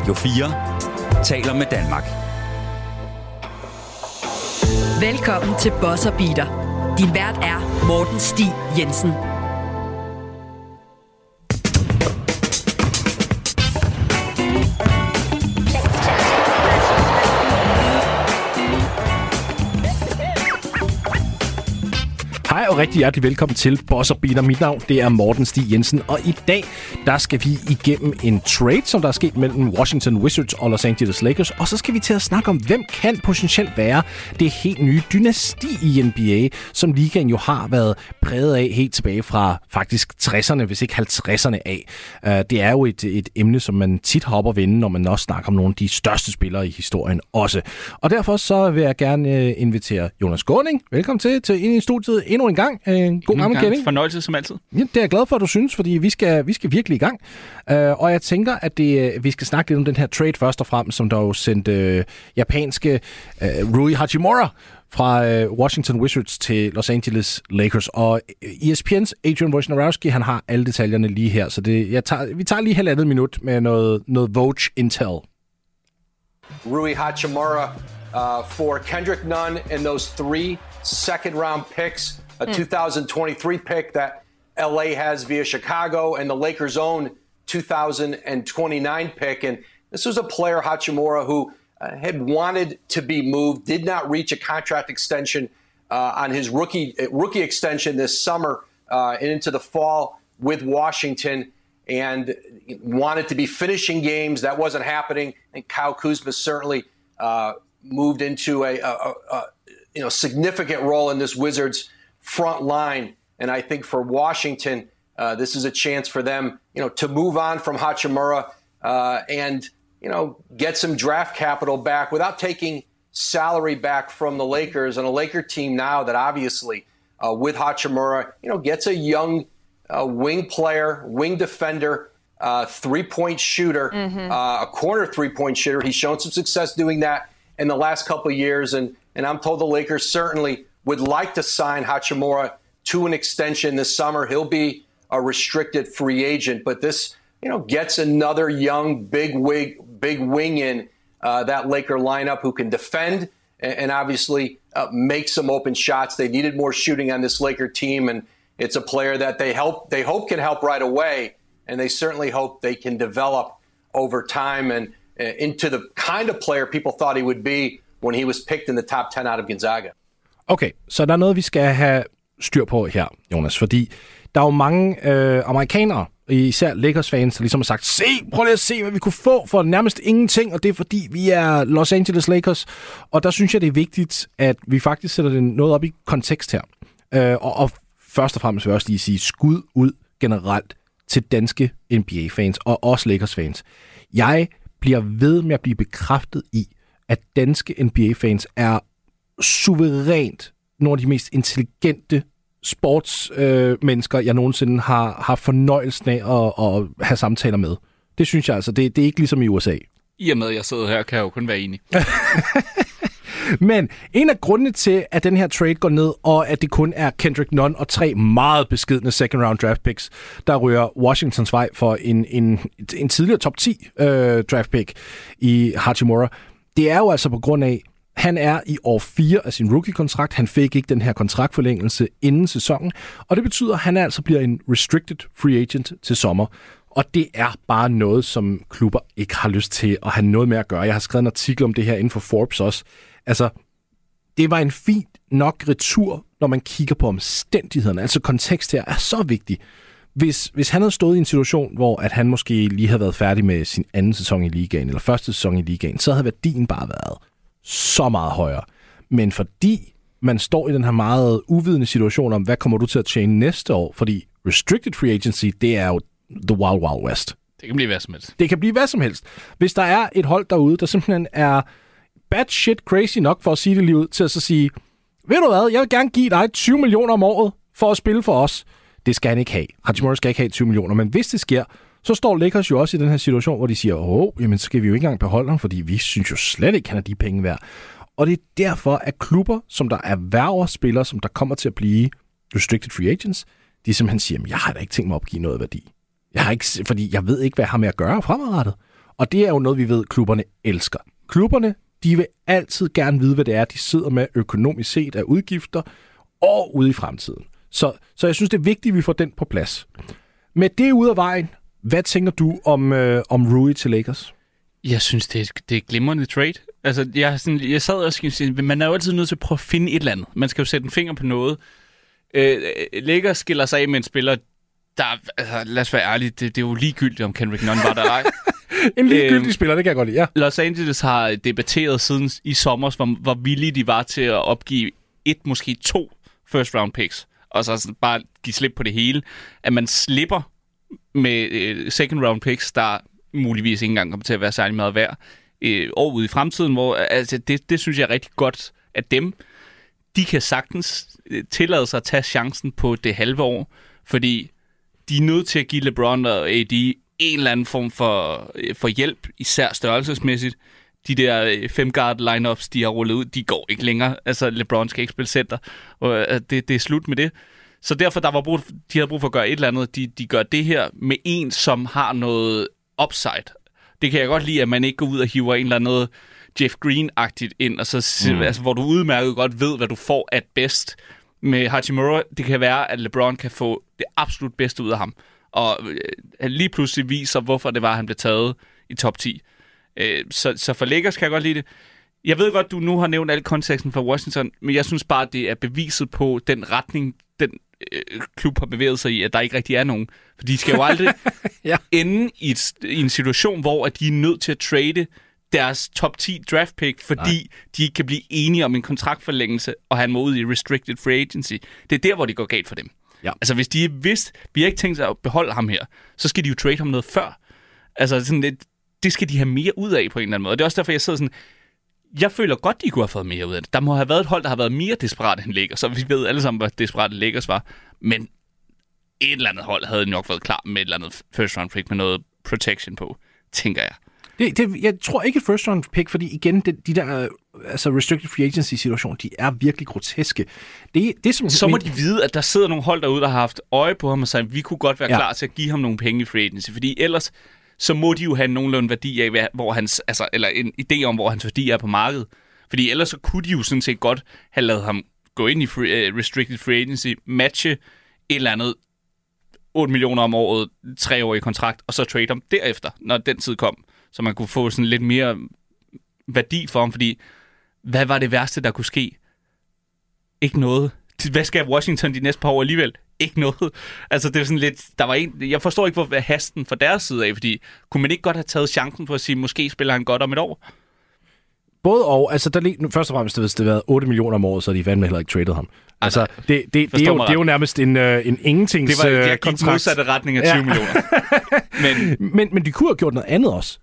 Radio 4 taler med Danmark. Velkommen til Bosser Beater. Din vært er Morten Stig Jensen. Rigtig hjertelig velkommen til Boss Beater. Mit navn det er Morten Stig Jensen, og i dag der skal vi igennem en trade, som der er sket mellem Washington Wizards og Los Angeles Lakers, og så skal vi til at snakke om, hvem kan potentielt være det helt nye dynasti i NBA, som ligaen jo har været præget af helt tilbage fra faktisk 60'erne, hvis ikke 50'erne af. Øh, det er jo et, et emne, som man tit hopper vinde, når man også snakker om nogle af de største spillere i historien også. Og derfor så vil jeg gerne øh, invitere Jonas Gåning. Velkommen til, til ind i studiet endnu en gang. Uh, god gammel kending. Fornøjelse som altid. Ja, det er jeg glad for, at du synes, fordi vi skal, vi skal virkelig i gang. Uh, og jeg tænker, at det, uh, vi skal snakke lidt om den her trade først og fremmest, som der jo sendte uh, japanske uh, Rui Hachimura fra uh, Washington Wizards til Los Angeles Lakers. Og ESPN's Adrian Wojnarowski, han har alle detaljerne lige her, så det, jeg tager, vi tager lige halvandet minut med noget, noget Vogue Intel. Rui Hachimura uh, for Kendrick Nunn and those three second round picks, a 2023 pick that LA has via Chicago, and the Lakers' own 2029 pick. And this was a player, Hachimura, who uh, had wanted to be moved, did not reach a contract extension uh, on his rookie rookie extension this summer uh, and into the fall with Washington, and wanted to be finishing games. That wasn't happening. And Kyle Kuzma certainly uh, moved into a, a, a, a you know significant role in this Wizards front line. And I think for Washington, uh, this is a chance for them, you know, to move on from Hachimura uh, and you know get some draft capital back without taking salary back from the Lakers and a Laker team now that obviously uh, with Hachimura, you know, gets a young uh, wing player, wing defender, uh, three point shooter, uh, a corner three point shooter. He's shown some success doing that in the last couple of years, and and I'm told the Lakers certainly would like to sign Hachimura to an extension this summer. He'll be a restricted free agent, but this you know gets another young big wig big wing in uh, that Laker lineup who can defend and, and obviously uh, make some open shots. They needed more shooting on this Laker team, and it's a player that they help they hope can help right away, and they certainly hope they can develop over time and uh, into the kind of player people thought he would be when he was picked in the top 10 out of Gonzaga. Okay, så der er noget, vi skal have styr på her, Jonas, fordi der er jo mange øh, amerikanere, især Lakers-fans, der ligesom har sagt, se, prøv lige at se, hvad vi kunne få for nærmest ingenting, og det er fordi, vi er Los Angeles Lakers. Og der synes jeg, det er vigtigt, at vi faktisk sætter det noget op i kontekst her. Øh, og, og først og fremmest vil jeg også lige sige, skud ud generelt til danske NBA-fans, og også Lakers-fans. Jeg bliver ved med at blive bekræftet i, at danske NBA-fans er suverænt nogle af de mest intelligente sportsmennesker, øh, mennesker, jeg nogensinde har, har fornøjelsen af at, at have samtaler med. Det synes jeg altså, det, det er ikke ligesom i USA. I og med, at jeg sidder her, kan jeg jo kun være enig. Men en af grundene til, at den her trade går ned, og at det kun er Kendrick Nunn og tre meget beskedne second round draft picks, der rører Washingtons vej for en, en, en tidligere top 10 øh, draft pick i Hachimura, det er jo altså på grund af, han er i år 4 af sin rookie-kontrakt. Han fik ikke den her kontraktforlængelse inden sæsonen, og det betyder, at han altså bliver en restricted free agent til sommer. Og det er bare noget, som klubber ikke har lyst til at have noget med at gøre. Jeg har skrevet en artikel om det her inden for Forbes også. Altså, det var en fin nok retur, når man kigger på omstændighederne. Altså kontekst her er så vigtig. Hvis, hvis han havde stået i en situation, hvor at han måske lige havde været færdig med sin anden sæson i ligaen, eller første sæson i ligaen, så havde værdien bare været så meget højere. Men fordi man står i den her meget uvidende situation om, hvad kommer du til at tjene næste år? Fordi restricted free agency, det er jo the wild, wild west. Det kan blive hvad som helst. Det kan blive hvad som helst. Hvis der er et hold derude, der simpelthen er bad shit crazy nok, for at sige det lige ud, til at så sige, ved du hvad, jeg vil gerne give dig 20 millioner om året for at spille for os. Det skal han ikke have. Hachimura skal ikke have 20 millioner, men hvis det sker, så står Lakers jo også i den her situation, hvor de siger, åh, jamen så skal vi jo ikke engang beholde ham, fordi vi synes jo slet ikke, han er de penge værd. Og det er derfor, at klubber, som der erhverver spillere, som der kommer til at blive restricted free agents, de simpelthen siger, jeg har da ikke tænkt mig at opgive noget værdi. Jeg har ikke, fordi jeg ved ikke, hvad jeg har med at gøre fremadrettet. Og det er jo noget, vi ved, klubberne elsker. Klubberne, de vil altid gerne vide, hvad det er, de sidder med økonomisk set af udgifter og ude i fremtiden. Så, så jeg synes, det er vigtigt, at vi får den på plads. Med det ud af vejen, hvad tænker du om, øh, om Rui til Lakers? Jeg synes, det er, det er glimrende trade. Altså, jeg, sådan, jeg sad og skulle sige, man er jo altid nødt til at prøve at finde et eller andet. Man skal jo sætte en finger på noget. Øh, Lakers skiller sig af med en spiller, der, altså, lad os være ærlige, det, det er jo ligegyldigt, om Kendrick Nunn var der eller ej. En ligegyldig Øhm, spiller, det kan jeg godt lide, ja. Los Angeles har debatteret siden i sommer, hvor, hvor villige de var til at opgive et, måske to first round picks, og så sådan bare give slip på det hele. At man slipper med øh, second round picks, der muligvis ikke engang kommer til at være særlig meget værd, øh, år ude i fremtiden, hvor altså, det, det synes jeg er rigtig godt, at dem, de kan sagtens øh, tillade sig at tage chancen på det halve år, fordi de er nødt til at give LeBron og AD en eller anden form for, øh, for hjælp, især størrelsesmæssigt. De der øh, fem guard lineups, de har rullet ud, de går ikke længere. Altså, LeBron skal ikke spille center, og øh, det, det er slut med det. Så derfor, der var brug, de havde brug for at gøre et eller andet. De, de gør det her med en, som har noget upside. Det kan jeg godt lide, at man ikke går ud og hiver en eller anden Jeff Green-agtigt ind, og så, mm. altså, hvor du udmærket godt ved, hvad du får at bedst. Med Hachimura, det kan være, at LeBron kan få det absolut bedste ud af ham. Og øh, han lige pludselig viser, hvorfor det var, at han blev taget i top 10. Øh, så, så for Lakers kan jeg godt lide det. Jeg ved godt, du nu har nævnt al konteksten for Washington, men jeg synes bare, det er beviset på den retning, den øh, klub har bevæget sig i, at der ikke rigtig er nogen. For de skal jo aldrig Ja. ende i, et, i en situation, hvor at de er nødt til at trade deres top 10 draft pick, fordi Nej. de ikke kan blive enige om en kontraktforlængelse, og han må ud i restricted free agency. Det er der, hvor det går galt for dem. Ja. Altså, hvis de er vidst, vi har ikke tænkt sig at beholde ham her, så skal de jo trade ham noget før. Altså, sådan lidt, det skal de have mere ud af på en eller anden måde. Og det er også derfor, jeg sidder sådan, jeg føler godt, de kunne have fået mere ud af det. Der må have været et hold, der har været mere desperat end Lakers, så vi ved alle sammen, hvad desperat Lakers var. Men et eller andet hold havde nok været klar med et eller andet first round pick med noget protection på, tænker jeg. Det, det, jeg tror ikke et first round pick, fordi igen, det, de der altså restricted free agency situationer, de er virkelig groteske. Det, det som Så må de vide, at der sidder nogle hold derude, der har haft øje på ham og sagt, vi kunne godt være ja. klar til at give ham nogle penge i free agency, fordi ellers så må de jo have nogenlunde værdi af, hvor hans, altså, eller en idé om, hvor hans værdi er på markedet. Fordi ellers så kunne de jo sådan set godt have lavet ham gå ind i free, uh, restricted free agency, matche et eller andet 8 millioner om året, tre år i kontrakt, og så trade ham derefter, når den tid kom, så man kunne få sådan lidt mere værdi for ham, fordi hvad var det værste, der kunne ske? Ikke noget. Hvad skal Washington de næste par år alligevel? Ikke noget. Altså, det er sådan lidt... Der var en, jeg forstår ikke, hvor hasten fra deres side af, fordi kunne man ikke godt have taget chancen på at sige, måske spiller han godt om et år? Både og, altså der lige, først og fremmest, hvis det havde været 8 millioner om året, så havde de fandme heller ikke traded ham. Altså, det, det, det, er, jo, det er jo nærmest en, øh, en ingentings Det var, øh, jeg gik modsatte retning af 20 Ja. ja. millioner. Men Men, men de kunne have gjort noget andet også.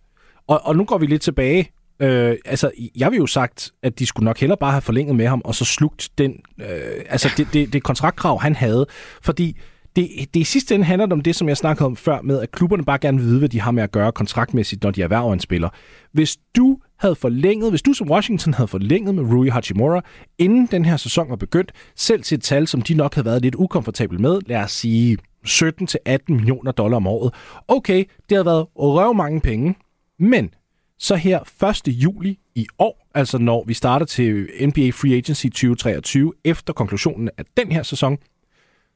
Og, og nu går vi lidt tilbage. Øh, altså, jeg vil jo sagt, at de skulle nok hellere bare have forlænget med ham, og så slugt den, øh, altså det, det, det kontraktkrav, han havde. Fordi det, det i sidste ende handler det om det, som jeg snakkede om før, med at klubberne bare gerne vil vide, hvad de har med at gøre kontraktmæssigt, når de erhverver en spiller. Hvis du havde forlænget, hvis du som Washington havde forlænget med Rui Hachimura, inden den her sæson var begyndt, selv til et tal, som de nok havde været lidt ukomfortabel med, lad os sige 17-18 millioner dollar om året. Okay, det havde været røv mange penge, men så her 1. juli i år, altså når vi starter til NBA Free Agency 2023, efter konklusionen af den her sæson,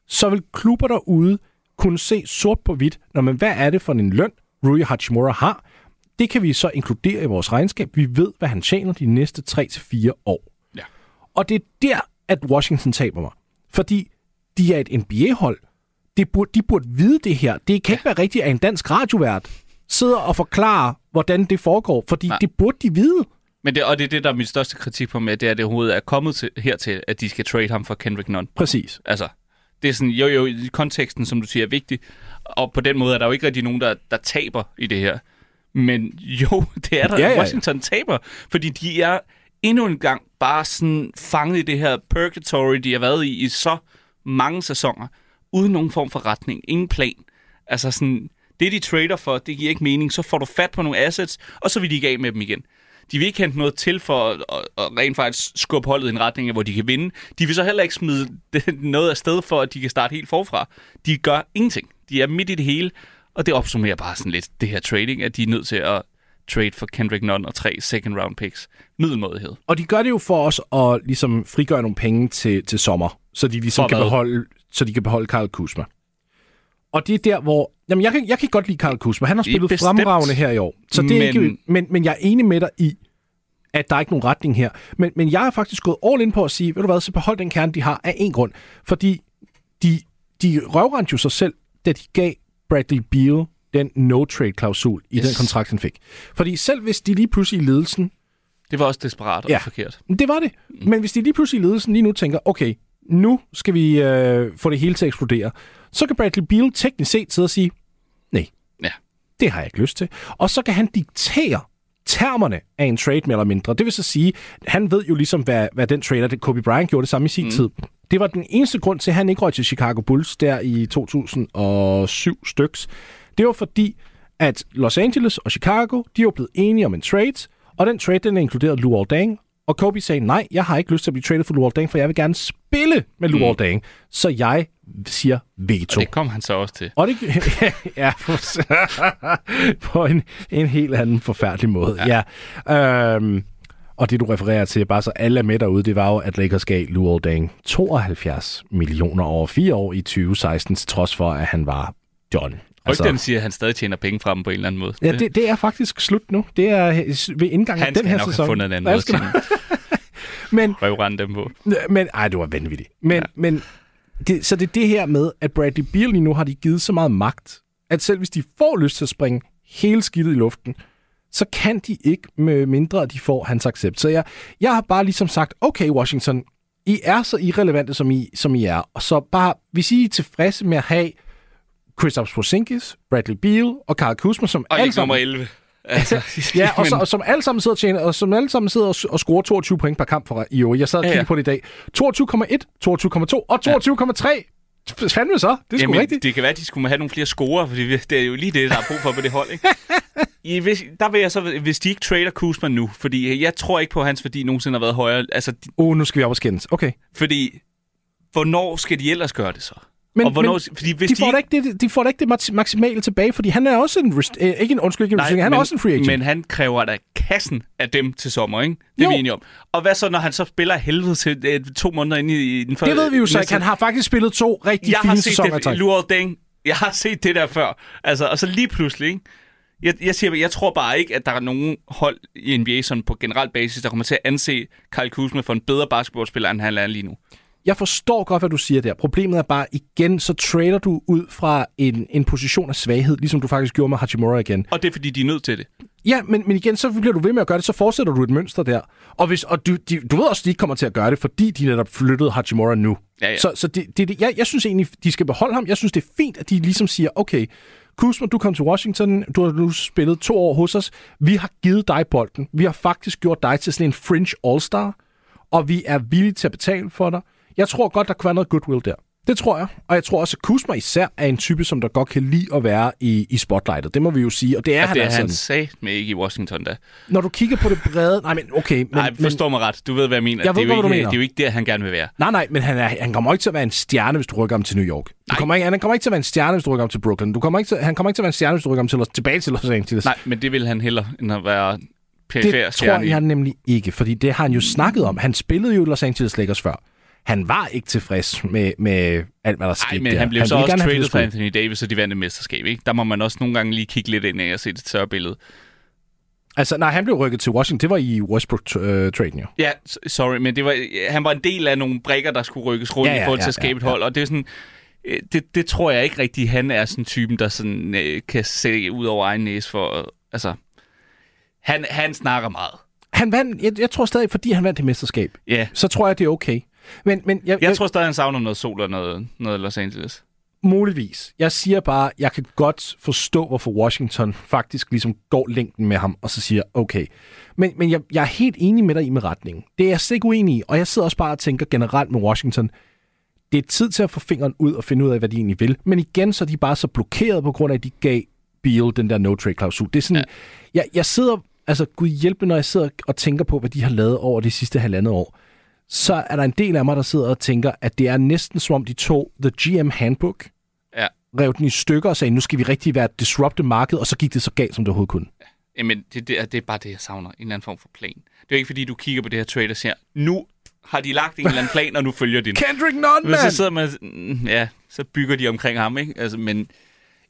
så vil klubber derude kunne se sort på hvidt, når man, hvad er det for en løn, Rui Hachimura har. Det kan vi så inkludere i vores regnskab. Vi ved, hvad han tjener de næste 3-4 år. Ja. Og det er der, at Washington taber mig. Fordi de er et NBA-hold. Det burde, de burde vide det her. Det kan ikke være rigtigt, at en dansk radiovært sidder og forklarer, hvordan det foregår, fordi Nej. Det burde de vide. Men det, og det er det, der er min største kritik på med, det er, at det overhovedet er kommet til, hertil, at de skal trade ham for Kendrick Nunn. Præcis. Altså, det er sådan, jo jo, i konteksten, som du siger, er vigtig. Og på den måde er der jo ikke rigtig nogen, der, der taber i det her. Men jo, det er der. Ja, ja. Washington taber, fordi de er endnu en gang bare sådan fanget i det her purgatory, de har været i i så mange sæsoner, uden nogen form for retning, ingen plan. Altså sådan, det de trader for, det giver ikke mening. Så får du fat på nogle assets, og så vil de ikke af med dem igen. De vil ikke hente noget til for at, at, at rent faktisk skubbe holdet i en retning, hvor de kan vinde. De vil så heller ikke smide noget af sted for, at de kan starte helt forfra. De gør ingenting. De er midt i det hele, og det opsummerer bare sådan lidt det her trading, at de er nødt til at trade for Kendrick Nunn og tre second round picks. Middelmådighed. Og de gør det jo for os at ligesom frigøre nogle penge til, til sommer, så de ligesom For kan beholde, så de kan beholde Karl Kuzma. Og det er der, hvor... Jamen, jeg kan, jeg kan godt lide Karl Kuzma. Han har spillet Bestemt. fremragende her i år. Så det er Men- ikke, men, men jeg er enig med dig i, at der er ikke nogen retning her. Men, men jeg har faktisk gået all in på at sige, ved du hvad, så behold den kerne, de har, af en grund. Fordi de, de røvrendte jo sig selv, da de gav Bradley Beal den no-trade-klausul i Yes. den kontrakt, han fik. Fordi selv hvis de lige pludselig i ledelsen Det var også desperat og Ja. forkert. det var det. Men hvis de lige pludselig i ledelsen lige nu tænker, okay, nu skal vi øh, få det hele til at eksplodere, så kan Bradley Beal teknisk set sidde og sige, nej, Ja. det har jeg ikke lyst til. Og så kan han diktere termerne af en trade mere eller mindre. Det vil så sige, han ved jo ligesom, hvad, hvad den trader, det Kobe Bryant gjorde det samme i sin mm. tid. Det var den eneste grund til, at han ikke røg til Chicago Bulls der i 2007 styks. Det var fordi, at Los Angeles og Chicago, de var blevet enige om en trade, og den trade, den inkluderede Lou Aldang, og Kobe sagde, nej, jeg har ikke lyst til at blive traded for Lou Aldang, for jeg vil gerne spille med Lou mm. Aldang. Så jeg siger veto. Det kom han så også til. Og det, ja, på, på en, en helt anden forfærdelig måde. Ja. ja. Øhm, og det, du refererer til, bare så alle er med derude, det var jo, at Lakers gav Lou Aldang 72 millioner over fire år i 2016, til trods for, at han var John. Altså, Rygten siger, at han stadig tjener penge fra dem på en eller anden måde. Ja, det, det er faktisk slut nu. Det er ved indgangen af han den skal her nok sæson. have fundet en anden måde skal Men, røvrende dem på. men, ej, det var vanvittigt. Men, ja. men det, så det er det her med, at Bradley Beal lige nu har de givet så meget magt, at selv hvis de får lyst til at springe hele skidtet i luften, så kan de ikke med mindre, at de får hans accept. Så jeg, jeg har bare ligesom sagt, okay Washington, I er så irrelevante, som I, som I er. Og så bare, hvis I er tilfredse med at have Kristaps Porzingis, Bradley Beal og Karl Kuzma, som Og alle sammen... 11. Altså, Ja, og, så, og som alle sammen sidder og, tjener, og som alle sammen sidder og, og scorer 22 point per kamp for i år. Jeg sad og Ja, kiggede ja. på det i dag. 22,1, 22,2 og 22,3. Fandme så. Det er sgu Jamen, rigtigt. det kan være, at de skulle have nogle flere scorer, vi- det er jo lige det, der er brug for på det hold. Ikke? I, hvis, der vil jeg så, hvis de ikke trader Kuzma nu, fordi jeg tror ikke på, at hans værdi nogensinde har været højere. Altså, de- oh, nu skal vi op og skændes. Okay. fordi, hvornår skal de ellers gøre det så? Men, og hvornår, men fordi hvis de, får da ikke det, de får da ikke det maks- maksimale tilbage, fordi han er også en... Rest, øh, ikke en undskyld, ikke en restricted, han men, er også en free agent. Men han kræver da kassen af dem til sommer, ikke? Det er Jo. vi enige om. Og hvad så, når han så spiller helvede til øh, to måneder inde i, i den første... det ved vi jo så ikke. Han har faktisk spillet to rigtig jeg har fine set sæsoner. i det, træk. Luol Deng, jeg har set det der før. Altså, og så lige pludselig, ikke? Jeg, jeg, siger, jeg tror bare ikke, at der er nogen hold i NBA sådan på generel basis, der kommer til at anse Kyle Kuzma for en bedre basketballspiller, end han er lige nu. Jeg forstår godt, hvad du siger der. Problemet er bare, igen, så trader du ud fra en, en position af svaghed, ligesom du faktisk gjorde med Hachimura igen. Og det er, fordi de er nødt til det. Ja, men, men igen, så bliver du ved med at gøre det, så fortsætter du et mønster der. Og, hvis, og du, de, du ved også, at de ikke kommer til at gøre det, fordi de netop flyttede Hachimura nu. Ja, ja. Så, så det, det, det, jeg, jeg synes egentlig, de skal beholde ham. Jeg synes, det er fint, at de ligesom siger, okay, Kuzma, du kom til Washington, du har nu spillet to år hos os. Vi har givet dig bolden. Vi har faktisk gjort dig til sådan en fringe all-star, og vi er villige til at betale for dig. Jeg tror godt, der kan være noget goodwill der. Det tror jeg. Og jeg tror også, at Kuzma især er en type, som der godt kan lide at være i, i spotlightet. Det må vi jo sige, og det er Og han det er altså. han sat med ikke i Washington da. Når du kigger på det brede... Nej, men okay. Men, Nej, forstår mig ret. Du ved, hvad jeg mener. Jeg ved det, er jo hvad du ikke, mener. det er jo ikke der, han gerne vil være. Nej, nej, men han, er, han kommer ikke til at være en stjerne, hvis du rykker ham til New York. Du Nej. kommer ikke, han kommer ikke til at være en stjerne, hvis du rykker ham til Brooklyn. Du kommer ikke til, han kommer ikke til at være en stjerne, hvis du rykker ham til, Los- tilbage til Los Angeles. Nej, men det vil han heller, end at være perifer det tror jeg nemlig ikke, fordi det har han jo snakket om. Han spillede jo Los Angeles Lakers før. Han var ikke tilfreds med, med alt, hvad der skete Nej, men der. han blev så ville også traded det for skud. Anthony Davis, og de vandt et mesterskab, ikke? Der må man også nogle gange lige kigge lidt ind af og se et større billede. Altså, nej, han blev rykket til Washington. Det var i Westbrook-traden jo. Ja, sorry, men det var, han var en del af nogle brikker, der skulle rykkes rundt Ja, ja, ja, i forhold til ja, at skabe ja, et hold, og det er sådan... øh, Det, det tror jeg ikke rigtigt, han er sådan typen, der sådan, øh, kan se ud over egen næse for... øh, Altså, han, han snakker meget. Han vandt, jeg, jeg tror stadig, fordi han vandt det mesterskab, Ja, så tror jeg, det er okay. Men, men jeg, jeg tror stadig, han savner noget sol og noget, noget Los Angeles. Muligvis. Jeg siger bare, jeg kan godt forstå, hvorfor Washington faktisk ligesom går længden med ham, og så siger, okay. Men, men jeg, jeg er helt enig med dig i med retningen. Det er jeg slet ikke uenig i, og jeg sidder også bare og tænker generelt med Washington, det er tid til at få fingeren ud og finde ud af, hvad de egentlig vil. Men igen, så er de bare så blokeret på grund af, at de gav Beal den der no-trade-klausul. Det er sådan, ja. jeg, jeg sidder, altså gud hjælpe, når jeg sidder og tænker på, hvad de har lavet over de sidste halvandet år, så er der en del af mig, der sidder og tænker, at det er næsten som om de tog The GM Handbook, Ja. rev den i stykker og sagde, nu skal vi rigtig være et disruptive marked, og så gik det så galt, som det overhovedet kunne. Jamen, det, det, er, det er bare det, jeg savner. En eller anden form for plan. Det er jo ikke, fordi du kigger på det her trade og siger, nu har de lagt en eller anden plan, og nu følger de den. Kendrick Nunn, Men så sidder man, mm, ja, så bygger de omkring ham, ikke? Altså, men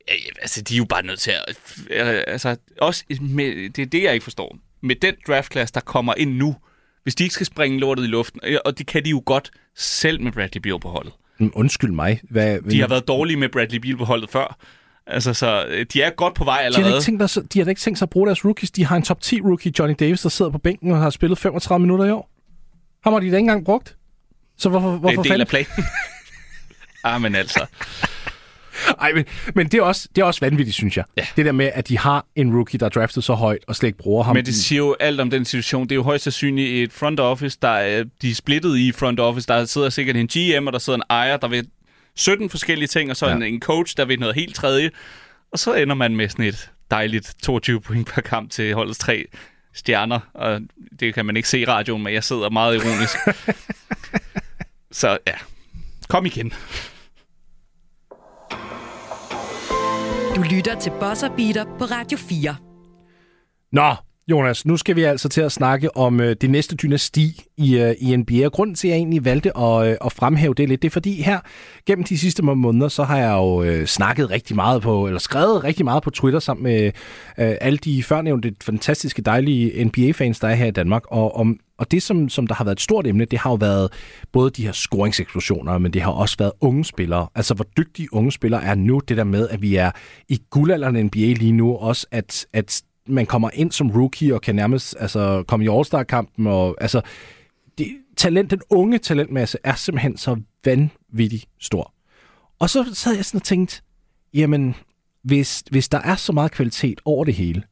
ja, altså, de er jo bare nødt til at... øh, Altså, også med, det er det, jeg ikke forstår. Med den draftklasse, der kommer ind nu, hvis de ikke skal springe lortet i luften, og det kan de jo godt selv med Bradley Beal på holdet. Mm, Undskyld mig. Hvad, De har været dårlige med Bradley Beal på holdet før. Altså, så øh, de er godt på vej de har, allerede. ikke tænkt, sig, de har ikke tænkt sig at bruge deres rookies. De har en top 10 rookie, Johnny Davis, der sidder på bænken og har spillet 35 minutter i år. Ham har de da ikke engang brugt. Så hvorfor, det er hvorfor en del af planen. ah, men altså. Ej, men, men det, er også, det er også vanvittigt, synes jeg. Ja. Det der med, at de har en rookie, der er draftet så højt, og slet ikke bruger ham. Men det siger jo alt om den situation. Det er jo højst sandsynligt et front office, der er, de er splittet i front office. Der sidder sikkert en GM, og der sidder en ejer, der ved 17 forskellige ting, og så Ja. en, en coach, der ved noget helt tredje. Og så ender man med sådan et dejligt 22 point per kamp til holdets tre stjerner. Og det kan man ikke se i radioen, men jeg sidder meget ironisk. så ja, kom igen. Du lytter til Bosser Beater på Radio 4. Nå, Jonas, nu skal vi altså til at snakke om øh, det næste dynasti i, øh, i NBA. Grunden til, at jeg egentlig valgte at, øh, at fremhæve det lidt, det er fordi her gennem de sidste måneder, så har jeg jo øh, snakket rigtig meget på, eller skrevet rigtig meget på Twitter sammen med øh, alle de førnævnte fantastiske, dejlige NBA-fans, der er her i Danmark. Og, om, og det, som, som der har været et stort emne, det har jo været både de her scoringseksplosioner, men det har også været unge spillere. Altså, hvor dygtige unge spillere er nu, det der med, at vi er i guldalderen NBA lige nu, også at, at man kommer ind som rookie og kan nærmest altså, komme i All-Star-kampen. Og, altså, det, talent, den unge talentmasse er simpelthen så vanvittigt stor. Og så sad jeg sådan og tænkte, jamen, hvis, hvis der er så meget kvalitet over det hele,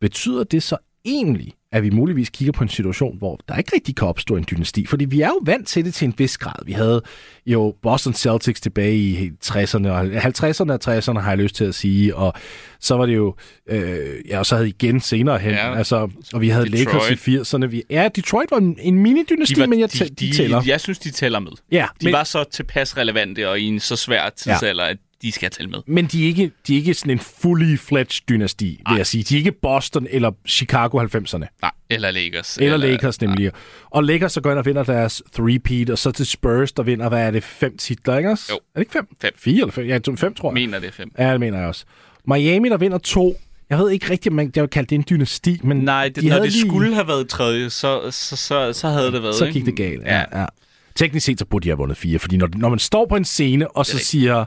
betyder det så egentlig, at vi muligvis kigger på en situation, hvor der ikke rigtig kan opstå en dynasti? Fordi vi er jo vant til det til en vis grad. Vi havde jo Boston Celtics tilbage i 60'erne, og 50'erne og 60'erne har jeg lyst til at sige, og så var det jo, øh, ja, og så havde igen senere hen, ja, Ja, altså, og vi havde Detroit. Lakers i 80'erne. Vi, ja, Detroit var en, en mini-dynasti, men jeg, tæ- de, de tæller. Jeg synes, de tæller med. Ja, De men, var så tilpas relevante og i en så svær tidsalder, at de skal tælle med. men de er ikke, de er ikke sådan en fully fledged dynasti, vil Nej. jeg sige. De er ikke Boston eller Chicago 90'erne. Nej, eller Lakers. Eller Lakers nemlig. Og Lakers så går ind og vinder deres three-peat, og så til Spurs, der vinder, hvad er det, fem titler, ikke også? Jo. Er det ikke fem? Fem. Fire eller fem? Ja, fem, tror jeg. Mener det er fem. Ja, det mener jeg også. Miami, der vinder to. Jeg ved ikke rigtigt, om man, jeg vil kalde det en dynasti, men Nej, det, de når havde det lige- skulle have været tredje, så, så, så, så havde det været. så ikke? gik det galt. Ja. ja. Teknisk set, så burde de have vundet fire, fordi når, når man står på en scene, og så Det er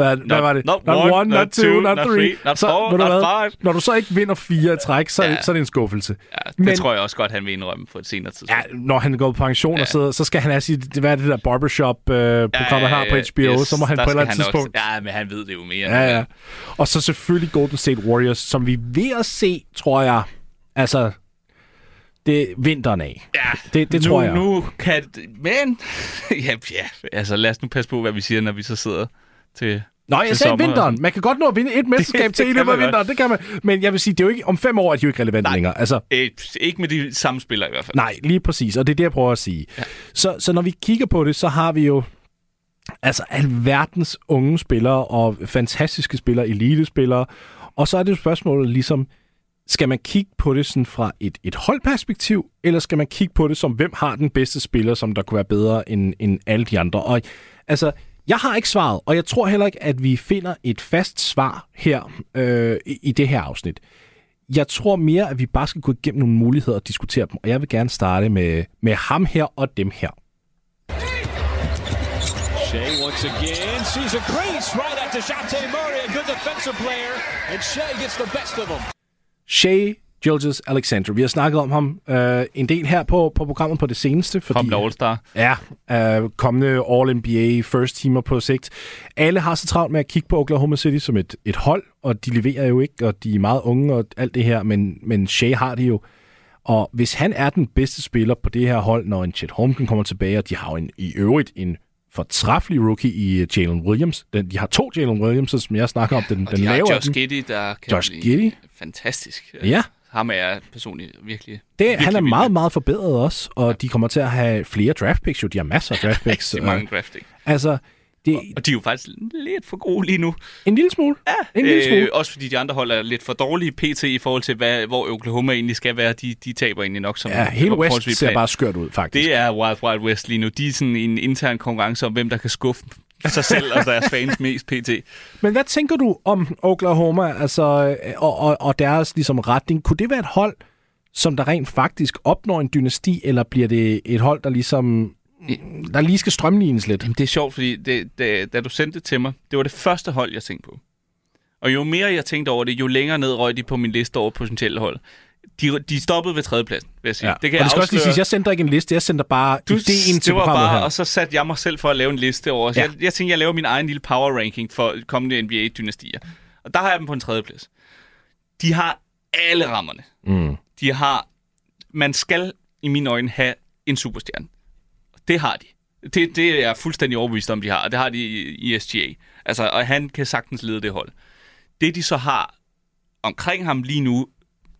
Hvad, hvad var det? not one, not two, not three, not så, four, not five. Når du så ikke vinder fire træk, så, ja. Ja. så er det en skuffelse. Ja, det Men- tror jeg også godt, han vil indrømme på et senere tidspunkt. Ja, når han går på pension, ja. Ja. og så, så skal han have sit, hvad er det der barbershop-program, han har på HBO, så må han på et eller andet tidspunkt... Også, ja, men han ved det jo mere. Ja, ja. Og så selvfølgelig Golden State Warriors, som vi ved at se, tror jeg, altså, det er vinteren af. ja. Det, det nu, tror jeg. Nu kan... Men... ja, ja, altså lad os nu passe på, hvad vi siger, når vi så sidder til... Nå, jeg sagde sommer. vinteren. Man kan godt nå at vinde et mesterskab til i det løbet af vinteren. Det kan man. Men jeg vil sige, det er jo ikke, om fem år er de jo ikke relevante Nej. længere. Altså, Øh, ikke med de samme spillere i hvert fald. nej, lige præcis. Og det er det, jeg prøver at sige. Ja. Så, så når vi kigger på det, så har vi jo altså alverdens unge spillere og fantastiske spillere, elitespillere. Og så er det jo spørgsmålet ligesom, skal man kigge på det sådan fra et, et holdperspektiv, eller skal man kigge på det som, hvem har den bedste spiller, som der kunne være bedre end, end alle de andre? Og altså, jeg har ikke svaret, og jeg tror heller ikke, at vi finder et fast svar her øh, i, det her afsnit. Jeg tror mere, at vi bare skal gå igennem nogle muligheder og diskutere dem, og jeg vil gerne starte med, med ham her og dem her. Shea once again sees a crease right at DeJounte Murray, a good defensive player, and Shea gets the best of him. Shea Gilgis Alexander. Vi har snakket om ham øh, en del her på, på programmet på det seneste. Fordi, Kom All-Star. Ja, øh, kommende All-NBA first teamer på sigt. Alle har så travlt med at kigge på Oklahoma City som et, et hold, og de leverer jo ikke, og de er meget unge og alt det her, men, men Shea har det jo. Og hvis han er den bedste spiller på det her hold, når en Chet Holmgren kommer tilbage, og de har jo en, i øvrigt en fortræffelig rookie i Jalen Williams. Den, de har to Jalen Williams, som jeg snakker om, den, Og den de. Josh Giddy, der kan Josh blive Giddey? fantastisk. Ja. Ham er jeg personligt virkelig... Det, virkelig han er meget, meget forbedret også, og ja. de kommer til at have flere draft picks, jo. De har masser af draft picks. Rigtig øh, mange drafting. Altså, Det, Og de er jo faktisk lidt for gode lige nu. en lille smule. Ja, en lille smule. Øh, også fordi de andre hold er lidt for dårlige pt. i forhold til, hvad, hvor Oklahoma egentlig skal være. De, de taber egentlig nok som Ja, hele West ser plan. bare skørt ud, faktisk. Det er Wild Wild West lige nu. De er sådan en intern konkurrence om, hvem der kan skuffe sig selv og deres fans mest pt. Men hvad tænker du om Oklahoma altså, og, og, og deres ligesom, retning? Kunne det være et hold, som der rent faktisk opnår en dynasti, eller bliver det et hold, der ligesom der lige skal strømlignes lidt? Jamen, det er sjovt, fordi det, det, da du sendte det til mig, det var det første hold, jeg tænkte på. Og jo mere jeg tænkte over det, jo længere ned røg de på min liste over potentielle hold. De, de stoppede ved tredjepladsen, vil jeg sige. Ja. Det kan og jeg det skal også lige afsløre. sige, jeg sender ikke en liste, jeg sender bare Du, idéen til det var bare, her. og så satte jeg mig selv for at lave en liste over. Så Ja. jeg, jeg tænkte, jeg laver min egen lille power ranking for kommende NBA-dynastier. Og der har jeg dem på en tredjeplads. De har alle rammerne. Mm. De har... Man skal i mine øjne have en superstjerne. Det har de. Det, det er jeg fuldstændig overbevist om, de har. Og det har de i, i SGA. Altså, og han kan sagtens lede det hold. Det, de så har omkring ham lige nu,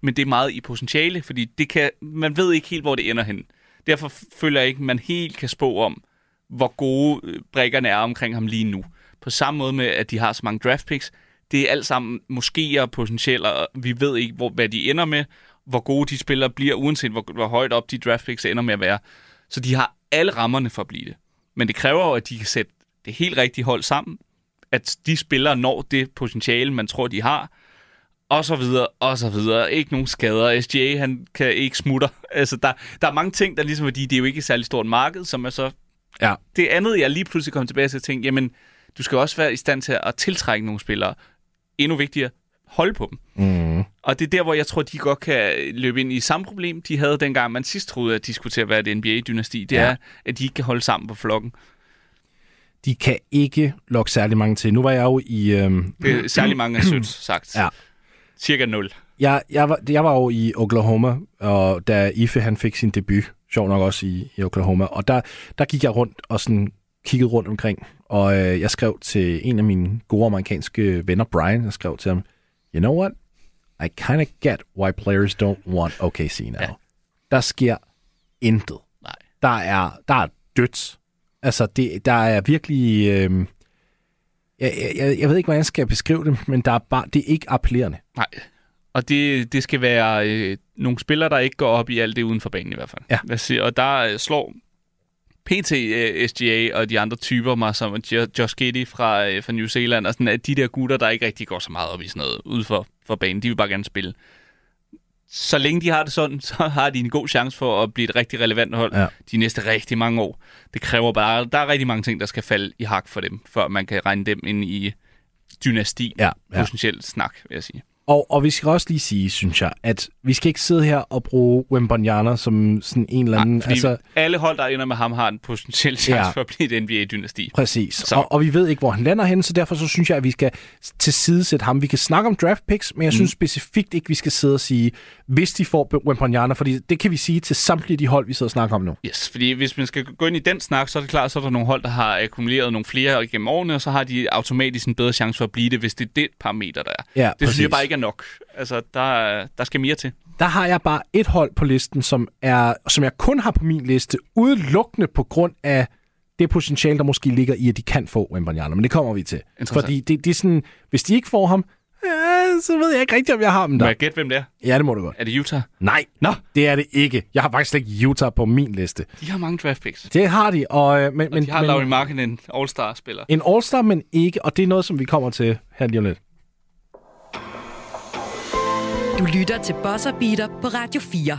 men det er meget i potentiale, fordi det kan, man ved ikke helt, hvor det ender hen. Derfor føler jeg ikke, man helt kan spå om, hvor gode øh, brækkerne brikkerne er omkring ham lige nu. På samme måde med, at de har så mange draft picks. Det er alt sammen måske og potentielle, og vi ved ikke, hvor, hvad de ender med, hvor gode de spillere bliver, uanset hvor, hvor højt op de draft picks ender med at være. Så de har alle rammerne for at blive det. Men det kræver jo, at de kan sætte det helt rigtige hold sammen, at de spillere når det potentiale, man tror, de har, og så videre, og så videre. Ikke nogen skader. SGA, han kan ikke smutter. Altså, der, der er mange ting, der ligesom, fordi det er jo ikke et særligt stort marked, som er så... Ja. Det andet, jeg lige pludselig kom tilbage til at tænke, jamen, du skal også være i stand til at tiltrække nogle spillere. Endnu vigtigere, holde på dem. Mm. Og det er der, hvor jeg tror, de godt kan løbe ind i samme problem, de havde dengang, man sidst troede, at de skulle til at være et NBA-dynasti. Det Ja. er, at de ikke kan holde sammen på flokken. De kan ikke lokke særlig mange til. Nu var jeg jo i... Det er særlig mange af sødt sagt. Ja. Cirka 0. jeg, jeg, var, jeg var jo i Oklahoma, og da Ife han fik sin debut, sjov nok også i, i Oklahoma, og der, der gik jeg rundt og sådan kiggede rundt omkring, og øh, jeg skrev til en af mine gode amerikanske venner, Brian, jeg skrev til ham, you know what? I kind of get why players don't want OKC now. Ja. Der sker intet. Nej. Der er, der er dødt. Altså, det, der er virkelig... Øh, jeg, jeg, jeg ved ikke, hvordan jeg skal beskrive det, men der er bare, det er ikke appellerende. Nej. Og det, det skal være øh, nogle spillere, der ikke går op i alt det uden for banen i hvert fald. Ja. Lad os sige, og der øh, slår PT, øh, SGA og de andre typer mig, som Jo- Josh Giddy fra, øh, fra New Zealand, og sådan, at de der gutter, der ikke rigtig går så meget op i sådan noget ude for, for banen, de vil bare gerne spille. Så længe de har det sådan, så har de en god chance for at blive et rigtig relevant hold Ja. de næste rigtig mange år. Det kræver bare, der er rigtig mange ting, der skal falde i hak for dem, før man kan regne dem ind i dynasti, Ja, ja. potentielt snak, vil jeg sige. Og, og vi skal også lige sige, synes jeg, at vi skal ikke sidde her og bruge Wembanyama som sådan en eller anden... Nej, altså, alle hold, der ender med ham, har en potentiel chance Ja. for at blive et NBA-dynasti. Præcis. Så- Og, og vi ved ikke, hvor han lander hen, så derfor så synes jeg, at vi skal tilsidesætte ham. Vi kan snakke om draft picks, men jeg synes specifikt ikke, vi skal sidde og sige, hvis de får Wembanyama, fordi det kan vi sige til samtlige de hold, vi sidder og snakker om nu. Yes, fordi hvis man skal gå ind i den snak, så er det klart, så er der nogle hold, der har akkumuleret nogle flere gennem årene, og så har de automatisk en bedre chance for at blive det, hvis det er det parameter, der er. Ja, det synes præcis. jeg bare ikke er nok. Altså, der, er- der skal mere til. Der har jeg bare et hold på listen, som, er, som jeg kun har på min liste, udelukkende på grund af det potentiale, der måske ligger i, at de kan få Wembanyama. Men det kommer vi til. Fordi det, det er sådan, hvis de ikke får ham, øh, så ved jeg ikke rigtigt, om jeg har dem Må der. jeg gætte, hvem det er? Ja, det må du godt. Er det Utah? Nej, Nå, det er det ikke. Jeg har faktisk slet ikke Utah på min liste. de har mange draft picks. Det har de, og, øh, men, Og men, de har men Markkinen, All-Star-spiller. en All-Star, men ikke, og det er noget, som vi kommer til her lige om lidt. Du lytter til Bosser Beater på Radio 4. Jeg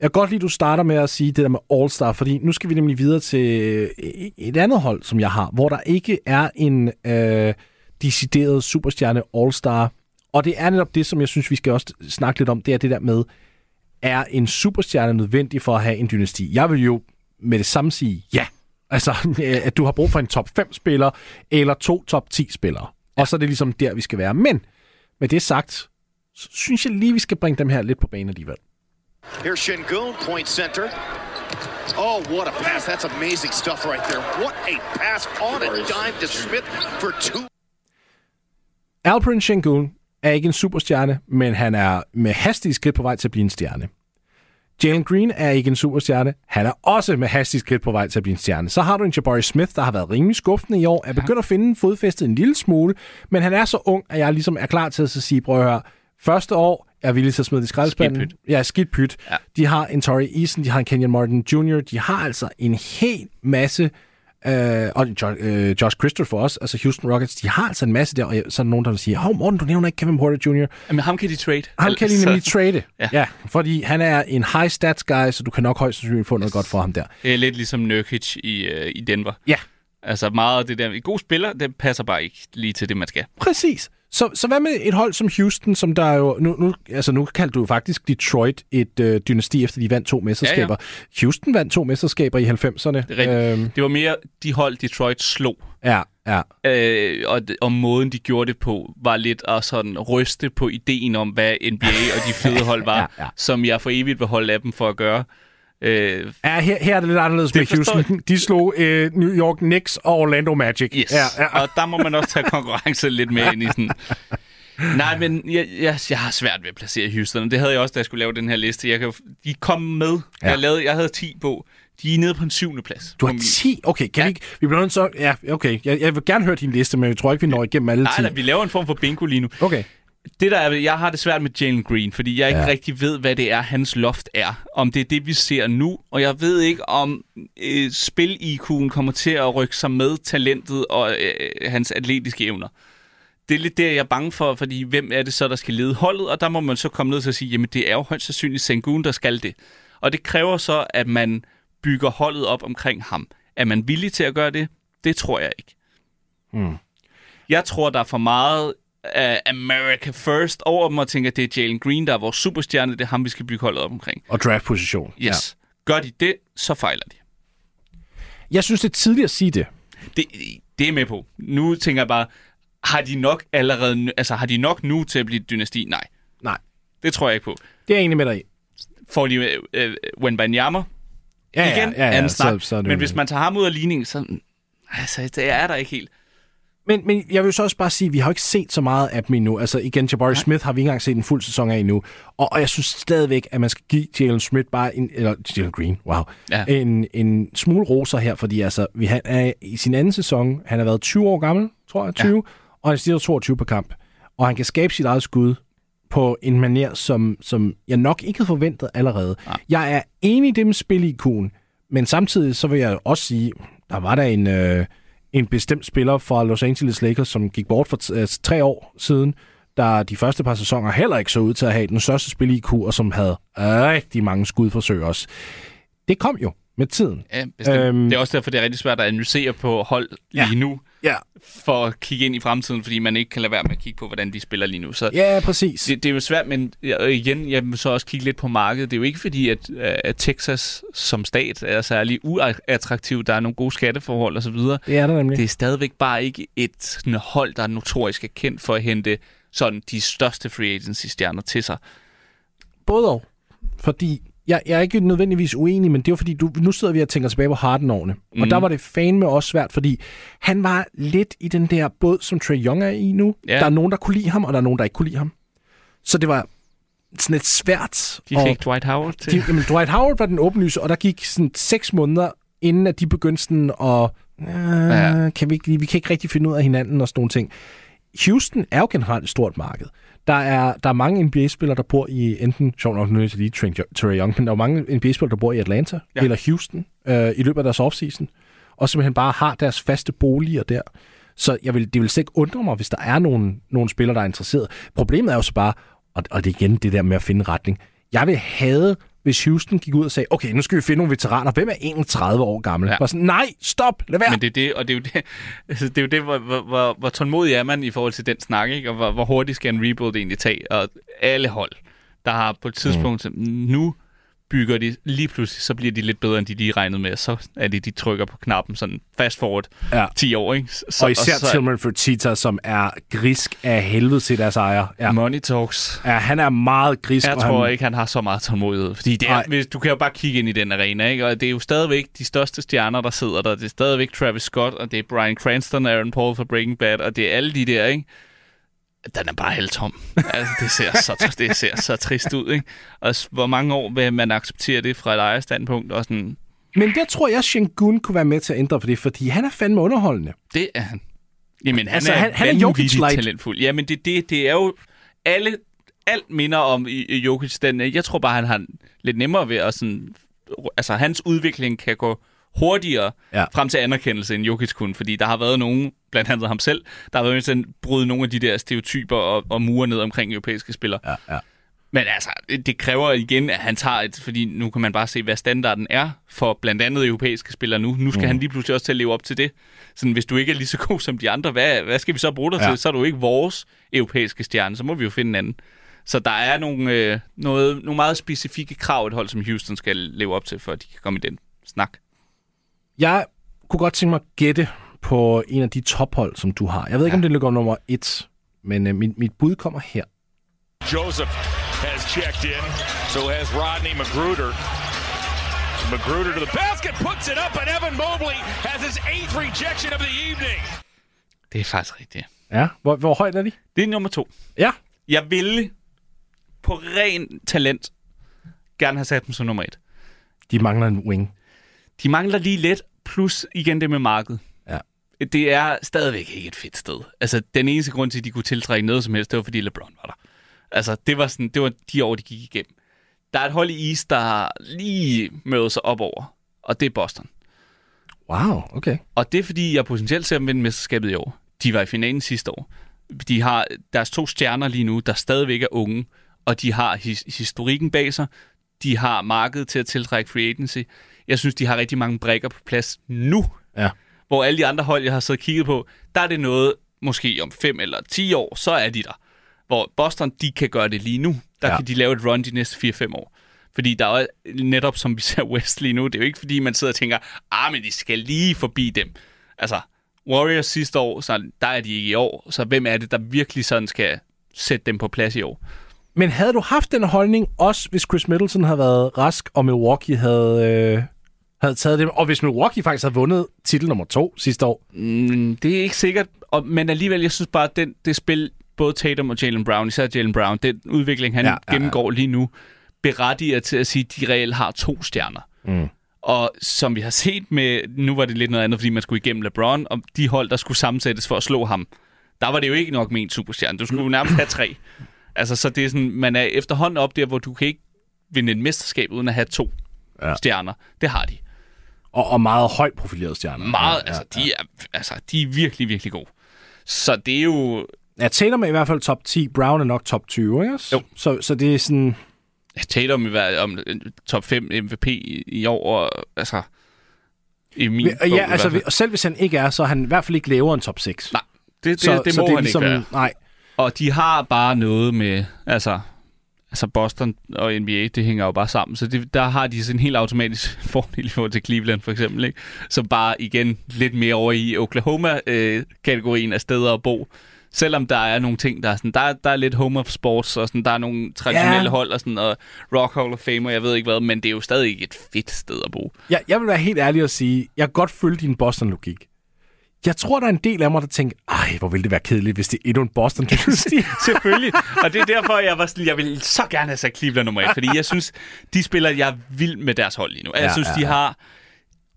kan godt lide, at du starter med at sige det der med All-Star, fordi nu skal vi nemlig videre til øh, et andet hold, som jeg har, hvor der ikke er en øh, decideret superstjerne All-Star. Og det er netop det, som jeg synes, vi skal også snakke lidt om, det er det der med, er en superstjerne nødvendig for at have en dynasti? Jeg vil jo med det samme sige ja. Altså, øh, at du har brug for en top 5-spiller, eller to top 10-spillere. Og så er det ligesom der, vi skal være. Men med det sagt, så synes jeg lige, vi skal bringe dem her lidt på banen alligevel. Here's Shingun, point center. Oh, what a pass. That's amazing stuff right there. What a pass on a dime to Smith for two. Alperen Sengun er ikke en superstjerne, men han er med hastige skridt på vej til at blive en stjerne. Jalen Green er ikke en superstjerne. Han er også med hastigt skridt på vej til at blive en stjerne. Så har du en Jabari Smith, der har været rimelig skuffende i år, er begyndt at finde fodfæstet en lille smule, men han er så ung, at jeg ligesom er klar til at sige, prøv at høre, første år er villig til at smide det i skraldespanden. Skidt pyt. Ja, skidt pyt. Ja. De har en Torrey Eason, de har en Kenyon Martin Jr., de har altså en hel masse Øh, og jo, øh, Josh Christopher også, altså Houston Rockets, de har altså en masse der, og så er der nogen, der vil sige, hov Morten, du nævner ikke Kevin Porter Jr. Jamen, ham kan de trade. Ham kan de Altså, nemlig trade. Ja. Ja. ja. fordi han er en high stats guy, så du kan nok højst sandsynligt få noget godt for ham der. Det er lidt ligesom Nurkic i, øh, i Denver. Ja, Altså meget af det der. En god spiller, det passer bare ikke lige til det, man skal. præcis. Så, så hvad med et hold som Houston, som der jo... Nu, nu, altså nu kaldte du jo faktisk Detroit et øh, dynasti, efter de vandt to mesterskaber. Ja, ja. Houston vandt to mesterskaber i 90'erne. Det. Øhm. det var mere de hold, Detroit slog. ja, ja. Øh, og, og måden, de gjorde det på, var lidt at sådan ryste på ideen om, hvad NBA og de fede hold var, Ja, ja. som jeg for evigt vil holde af dem for at gøre. Øh, Ja, her, her er det lidt anderledes Det med Houston. De slog øh, New York Knicks og Orlando Magic. yes. Ja, ja. Og der må man også tage konkurrence lidt med ind i sådan... Nej, men jeg, jeg, jeg har svært ved at placere Houston, og det havde jeg også, da jeg skulle lave den her liste. Jeg kan, de kom med. Ja. Jeg, lavede, jeg havde 10 på. De er nede på en syvende plads. Du har min- 10? Okay, kan Ja. vi ikke... Vi bliver så... Ja, okay. Jeg, jeg vil gerne høre din liste, men jeg tror ikke, vi når igennem alle 10. Nej, nej, vi laver en form for bingo lige nu. Okay. Det der er, jeg har det svært med Jalen Green, fordi jeg ikke Ja. rigtig ved, hvad det er, hans loft er. Om det er det, vi ser nu, og jeg ved ikke, om øh, spil-IQ'en kommer til at rykke sig med talentet og øh, hans atletiske evner. Det er lidt det, jeg er bange for, fordi hvem er det så, der skal lede holdet? Og der må man så komme ned til at sige, jamen det er jo højst sandsynligt Sengun, der skal det. Og det kræver så, at man bygger holdet op omkring ham. Er man villig til at gøre det? Det tror jeg ikke. Hmm. Jeg tror, der er for meget America First over dem, og tænker, at det er Jalen Green, der er vores superstjerne, det er ham, vi skal bygge holdet op omkring. Og draft-position. Yes. Ja. Gør de det, så fejler de. Jeg synes, det er tidligt at sige det. det. Det er med på. Nu tænker jeg bare, har de nok allerede, altså har de nok nu til at blive et dynasti? Nej, Nej. det tror jeg ikke på. Det er jeg enig med dig i. Får de øh, øh, Wenbanyama Ja, igen, ja, ja, ja, anden snak. Så, så Men hvis man tager ham ud af ligningen, så altså, det er der ikke helt. Men, men jeg vil så også bare sige, at vi har jo ikke set så meget af dem endnu. Altså igen, Jabari Smith har vi ikke engang set en fuld sæson af endnu. Og, og jeg synes stadigvæk, at man skal give Jalen Smith bare en, eller Jalen Green, wow, Ja. en, en smule roser her, fordi altså, vi, han er i sin anden sæson, han har været 20 år gammel, tror jeg, 20, ja. og han stiger 22 på kamp. Og han kan skabe sit eget skud på en manier, som, som jeg nok ikke havde forventet allerede. Nej. Jeg er enig i det med spil men samtidig så vil jeg også sige, der var der en, øh, en bestemt spiller fra Los Angeles Lakers, som gik bort for t- øh, tre år siden, der de første par sæsoner heller ikke så ud til at have den største spil i og som havde rigtig mange skudforsøg også. Det kom jo med tiden. Ja, bestemt. Øhm. Det er også derfor, det er rigtig svært at analysere på hold lige Ja. nu, Ja, for at kigge ind i fremtiden, fordi man ikke kan lade være med at kigge på, hvordan de spiller lige nu. Så ja præcis. det, det er jo svært, men igen, jeg vil så også kigge lidt på markedet. Det er jo ikke fordi, at, at Texas som stat er særlig uattraktiv. Der er nogle gode skatteforhold osv. Det er der nemlig. Det er stadigvæk bare ikke et sådan, hold, der er notorisk er kendt for at hente sådan de største free agency-stjerner til sig. Både og. Fordi jeg, jeg er ikke nødvendigvis uenig, men det er jo fordi, du, nu sidder vi og tænker tilbage på Harden-årene. Mm. Og der var det fandme også svært, fordi han var lidt i den der båd, som Trey Young er i nu. Ja. Der er nogen, der kunne lide ham, og der er nogen, der ikke kunne lide ham. Så det var sådan lidt svært. De fik Dwight Howard til. de, jamen, Dwight Howard var den åbenlyse, og der gik sådan seks måneder, inden at de begyndte sådan at... Øh, Ja. kan vi, ikke, vi kan ikke rigtig finde ud af hinanden og sådan nogle ting. Houston er jo generelt et stort marked. Der er, der er mange NBA-spillere, der bor i enten, sjovt nok nødt til lige Trey Young, men der er mange NBA-spillere, der bor i Atlanta Ja. eller Houston øh, i løbet af deres offseason, og simpelthen bare har deres faste boliger der. Så jeg vil, det vil slet ikke undre mig, hvis der er nogle, nogle spillere, der er interesseret. Problemet er jo så bare, og, og det er igen det der med at finde retning. Jeg vil have, hvis Houston gik ud og sagde, okay, nu skal vi finde nogle veteraner. Hvem er 31 år gammel? Ja. Bare sådan, nej, stop, lad være. Men det er det, og det er jo det, altså, det, er jo det hvor, hvor, hvor, hvor tålmodig er man i forhold til den snak, ikke? og hvor, hvor hurtigt skal en rebuild egentlig tage. Og alle hold, der har på et tidspunkt, mm. nu bygger de, lige pludselig, så bliver de lidt bedre, end de lige regnede med. Så er det, de trykker på knappen sådan fast forward Ja. 10 år. Ikke? Så, og især så, Tillman Fertitta, som er grisk af helvede til deres ejer. Ja. Money talks. ja, han er meget grisk. Jeg og tror han, ikke, han har så meget tålmodighed. Fordi det er, hvis, du kan jo bare kigge ind i den arena, ikke? og det er jo stadigvæk de største stjerner, der sidder der. Det er stadigvæk Travis Scott, og det er Brian Cranston og Aaron Paul fra Breaking Bad, og det er alle de der, ikke? Den er bare helt tom. altså, det, ser så, det ser så trist ud, ikke? Og hvor mange år vil man acceptere det fra et ejerstandpunkt? Og sådan, Men der tror jeg, Shengun kunne være med til at ændre for det, fordi han er fandme underholdende. det er han. Jamen, han Altså, er, han- han er talentfuld. Jamen, det, det, det er jo... Alle, alt minder om Jokic. Den, jeg tror bare, han har lidt nemmere ved at sådan... Altså, hans udvikling kan gå hurtigere ja. frem til anerkendelse, end Jokic kunne. Fordi der har været nogen, blandt andet ham selv, der har været med til at bryde nogle af de der stereotyper og, og mure ned omkring europæiske spillere. Ja, ja. Men altså, det kræver igen, at han tager et, fordi nu kan man bare se, hvad standarden er for blandt andet europæiske spillere nu. Nu skal mm. han lige pludselig også til at leve op til det. Sådan, hvis du ikke er lige så god som de andre, hvad, hvad skal vi så bruge dig Ja. til? Så er du ikke vores europæiske stjerne, så må vi jo finde en anden. Så der er nogle, øh, noget, nogle meget specifikke krav, et hold som Houston skal leve op til, for at de kan komme i den snak. Jeg kunne godt tænke mig at gætte på en af de tophold, som du har. Jeg ved ikke, om det ligger nummer et, men øh, mit, mit bud kommer her. Joseph has checked in. So has Rodney Magruder. Magruder to the basket, puts it up, and Evan Mobley has his eighth rejection of the evening. Det er faktisk rigtigt. Ja, hvor, hvor højt er de? Det er nummer to. Ja. Jeg ville på ren talent gerne have sat dem som nummer et. De mangler en wing. De mangler lige lidt, plus igen det med markedet. Det er stadigvæk ikke et fedt sted. Altså, den eneste grund til, at de kunne tiltrække noget som helst, det var, fordi LeBron var der. Altså, det var, sådan, det var de år, de gik igennem. Der er et hold i East, der lige mødet sig op over, og det er Boston. Wow, okay. Og det er, fordi jeg potentielt ser dem vinde mesterskabet i år. De var i finalen sidste år. De har deres to stjerner lige nu, der stadigvæk er unge, og de har his- historikken bag sig. De har markedet til at tiltrække free agency. Jeg synes, de har rigtig mange brækker på plads nu. Ja. Hvor alle de andre hold, jeg har siddet og kigget på, der er det noget, måske om 5 eller 10 år, så er de der. Hvor Boston, de kan gøre det lige nu. Der Ja. kan de lave et run de næste 4-5 år. Fordi der er netop, som vi ser West lige nu, det er jo ikke fordi, man sidder og tænker, ah, men de skal lige forbi dem. Altså, Warriors sidste år, så der er de ikke i år. Så hvem er det, der virkelig sådan skal sætte dem på plads i år? Men havde du haft den holdning, også hvis Chris Middleton havde været rask, og Milwaukee havde, øh, havde taget det, og hvis Milwaukee faktisk havde vundet titel nummer to sidste år? Mm, det er ikke sikkert, og, men alligevel, jeg synes bare, at den, det spil, både Tatum og Jalen Brown, især Jalen Brown, den udvikling, han Ja, ja, ja, gennemgår lige nu, berettiger til at sige, at de reelt har to stjerner. Mm. Og som vi har set med, nu var det lidt noget andet, fordi man skulle igennem LeBron, og de hold, der skulle sammensættes for at slå ham, der var det jo ikke nok med en superstjerne. Du skulle jo nærmest have tre. Altså, så det er sådan, man er efterhånden op der, hvor du kan ikke vinde et mesterskab uden at have to ja. stjerner. Det har de. Og, og meget højt profilerede stjerner. Meget, ja, altså, de er, altså, de er virkelig, virkelig gode. Så det er jo... Ja, Tatum er i hvert fald top 10, Brown er nok top 20, ikke? Jo. Så, så det er sådan... Jeg taler om, at om øh, top 5 MVP i, år, og, altså... I min Ja, bog, i altså, og selv hvis han ikke er, så er han i hvert fald ikke lavere end top 6. Nej, det, det, så, det så må det er han ligesom, ikke være. Nej, Og de har bare noget med, altså, altså Boston og NBA, det hænger jo bare sammen. Så det, der har de sådan en helt automatisk fordel i forhold til Cleveland for eksempel, ikke? Som bare igen lidt mere over i Oklahoma-kategorien af steder at bo. Selvom der er nogle ting, der er sådan, der, er- der er lidt home of sports, og sådan, der er nogle traditionelle Ja. ja. hold, og sådan, og Rock Hall of Fame, og jeg ved ikke hvad, men det er jo stadig et fedt sted at bo. jeg, jeg vil være helt ærlig og sige, jeg kan godt følge din Boston-logik. Jeg tror, der er en del af mig, der tænker, ej, hvor ville det være kedeligt, hvis det er endnu en boston dynasti Selvfølgelig. Og det er derfor, jeg var sådan, jeg vil så gerne have sat Cleveland nummer et, fordi jeg synes, de spiller, jeg er vild med deres hold lige nu. Jeg Ja, synes, ja, de ja. har,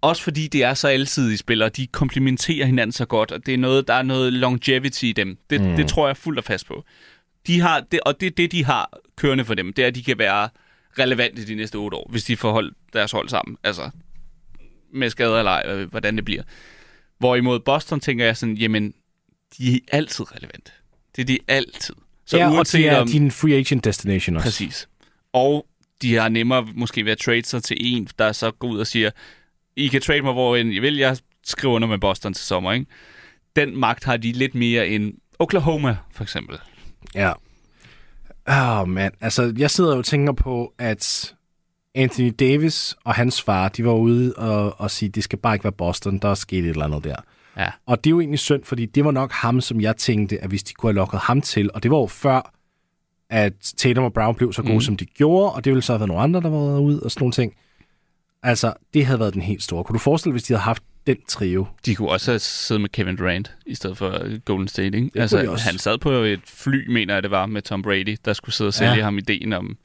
også fordi det er så alsidige spillere, de komplementerer hinanden så godt, og det er noget, der er noget longevity i dem. Det, mm. det tror jeg fuldt og fast på. De har, det, og det det, de har kørende for dem, det er, at de kan være relevante de næste otte år, hvis de får holdt deres hold sammen. Altså, med skader eller ej, hvordan det bliver. Hvorimod Boston tænker jeg sådan, jamen, de er altid relevante. Det er de altid. Så ja, og uanset det er om, din free agent destination også. Præcis. Og de har nemmere måske ved at trade sig til en, der så går ud og siger, I kan trade mig, hvor end I vil. Jeg skriver under med Boston til sommer, ikke? Den magt har de lidt mere end Oklahoma, for eksempel. Ja. Åh, oh, mand. Altså, jeg sidder jo og tænker på, at Anthony Davis og hans far, de var ude og, og sige, det skal bare ikke være Boston, der er sket et eller andet der. Ja. Og det er jo egentlig synd, fordi det var nok ham, som jeg tænkte, at hvis de kunne have lukket ham til, og det var jo før, at Tatum og Brown blev så gode, mm. som de gjorde, og det ville så have været nogle andre, der var ude og sådan nogle ting. Altså, det havde været den helt store. Kunne du forestille dig, hvis de havde haft den trio. De kunne også have siddet med Kevin Durant i stedet for Golden State, ikke? kunne altså, han sad på et fly, mener jeg det var, med Tom Brady, der skulle sidde og sælge ja. ham ideen om...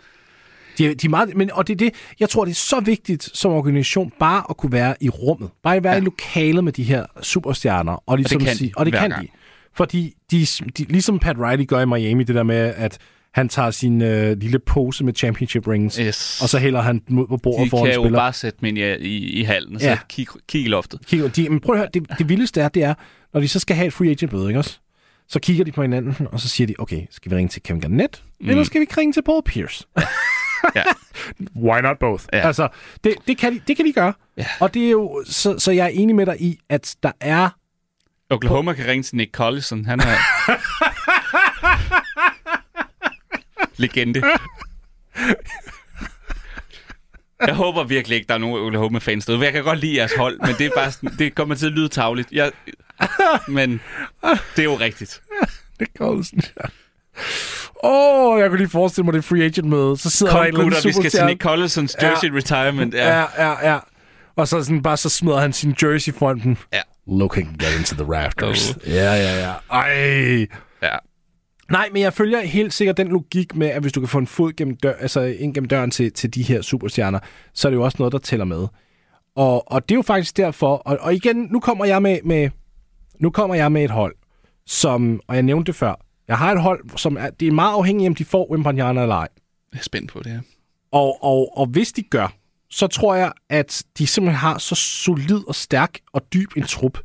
De, de er meget, men, og det er det, jeg tror, det er så vigtigt som organisation bare at kunne være i rummet. Bare være ja. I lokalet med de her superstjerner. Og, ligesom kan de sige, og det kan gang. de. Fordi de, de, ligesom Pat Riley gør i Miami, det der med, at han tager sin øh, lille pose med championship rings, Yes. og så hælder han ud på bordet de foran kan jo spiller. bare sætte dem ind i, i, i hallen, så Ja. ja. kig, kig i loftet. Kigger, de, men prøv at høre, det, det vildeste er, det er, når de så skal have et free agent møde, ikke også? Så kigger de på hinanden, og så siger de, okay, skal vi ringe til Kevin Garnett, mm. eller skal vi ringe til Paul Pierce? Ja. Why not both? Ja. Altså, det, det, kan de, det kan de gøre. Ja. Og det er jo, så, så jeg er enig med dig i, at der er... Oklahoma kan ringe til Nick Collison. Han er... Legende. Jeg håber virkelig ikke, der er nogen Oklahoma-fans derude. Jeg kan godt lide jeres hold, men det, er bare sådan, det kommer til at lyde tavligt. Jeg, men det er jo rigtigt. Det går sådan. Åh, oh, jeg kunne lige forestille mig det free agent møde. Så sidder der Kom en eller anden gutter, vi skal til. Nick Collisons jersey Ja. retirement. Ja. Ja, ja, ja. Og så, sådan, bare så smider han sin jersey foran den. Ja. Looking get into the rafters. Oh. Ja, ja, ja. Ej. ja. Nej, men jeg følger helt sikkert den logik med, at hvis du kan få en fod gennem, dør, altså ind gennem døren til, til de her superstjerner, så er det jo også noget, der tæller med. Og, og det er jo faktisk derfor, og, og igen, nu kommer jeg med, med, nu kommer jeg med et hold, som, og jeg nævnte det før, jeg har et hold, som er, det er meget afhængigt af, om de får Wimbledon eller ej. Jeg er spændt på det her. Og, og, og hvis de gør, så tror jeg, at de simpelthen har så solid og stærk og dyb en trup,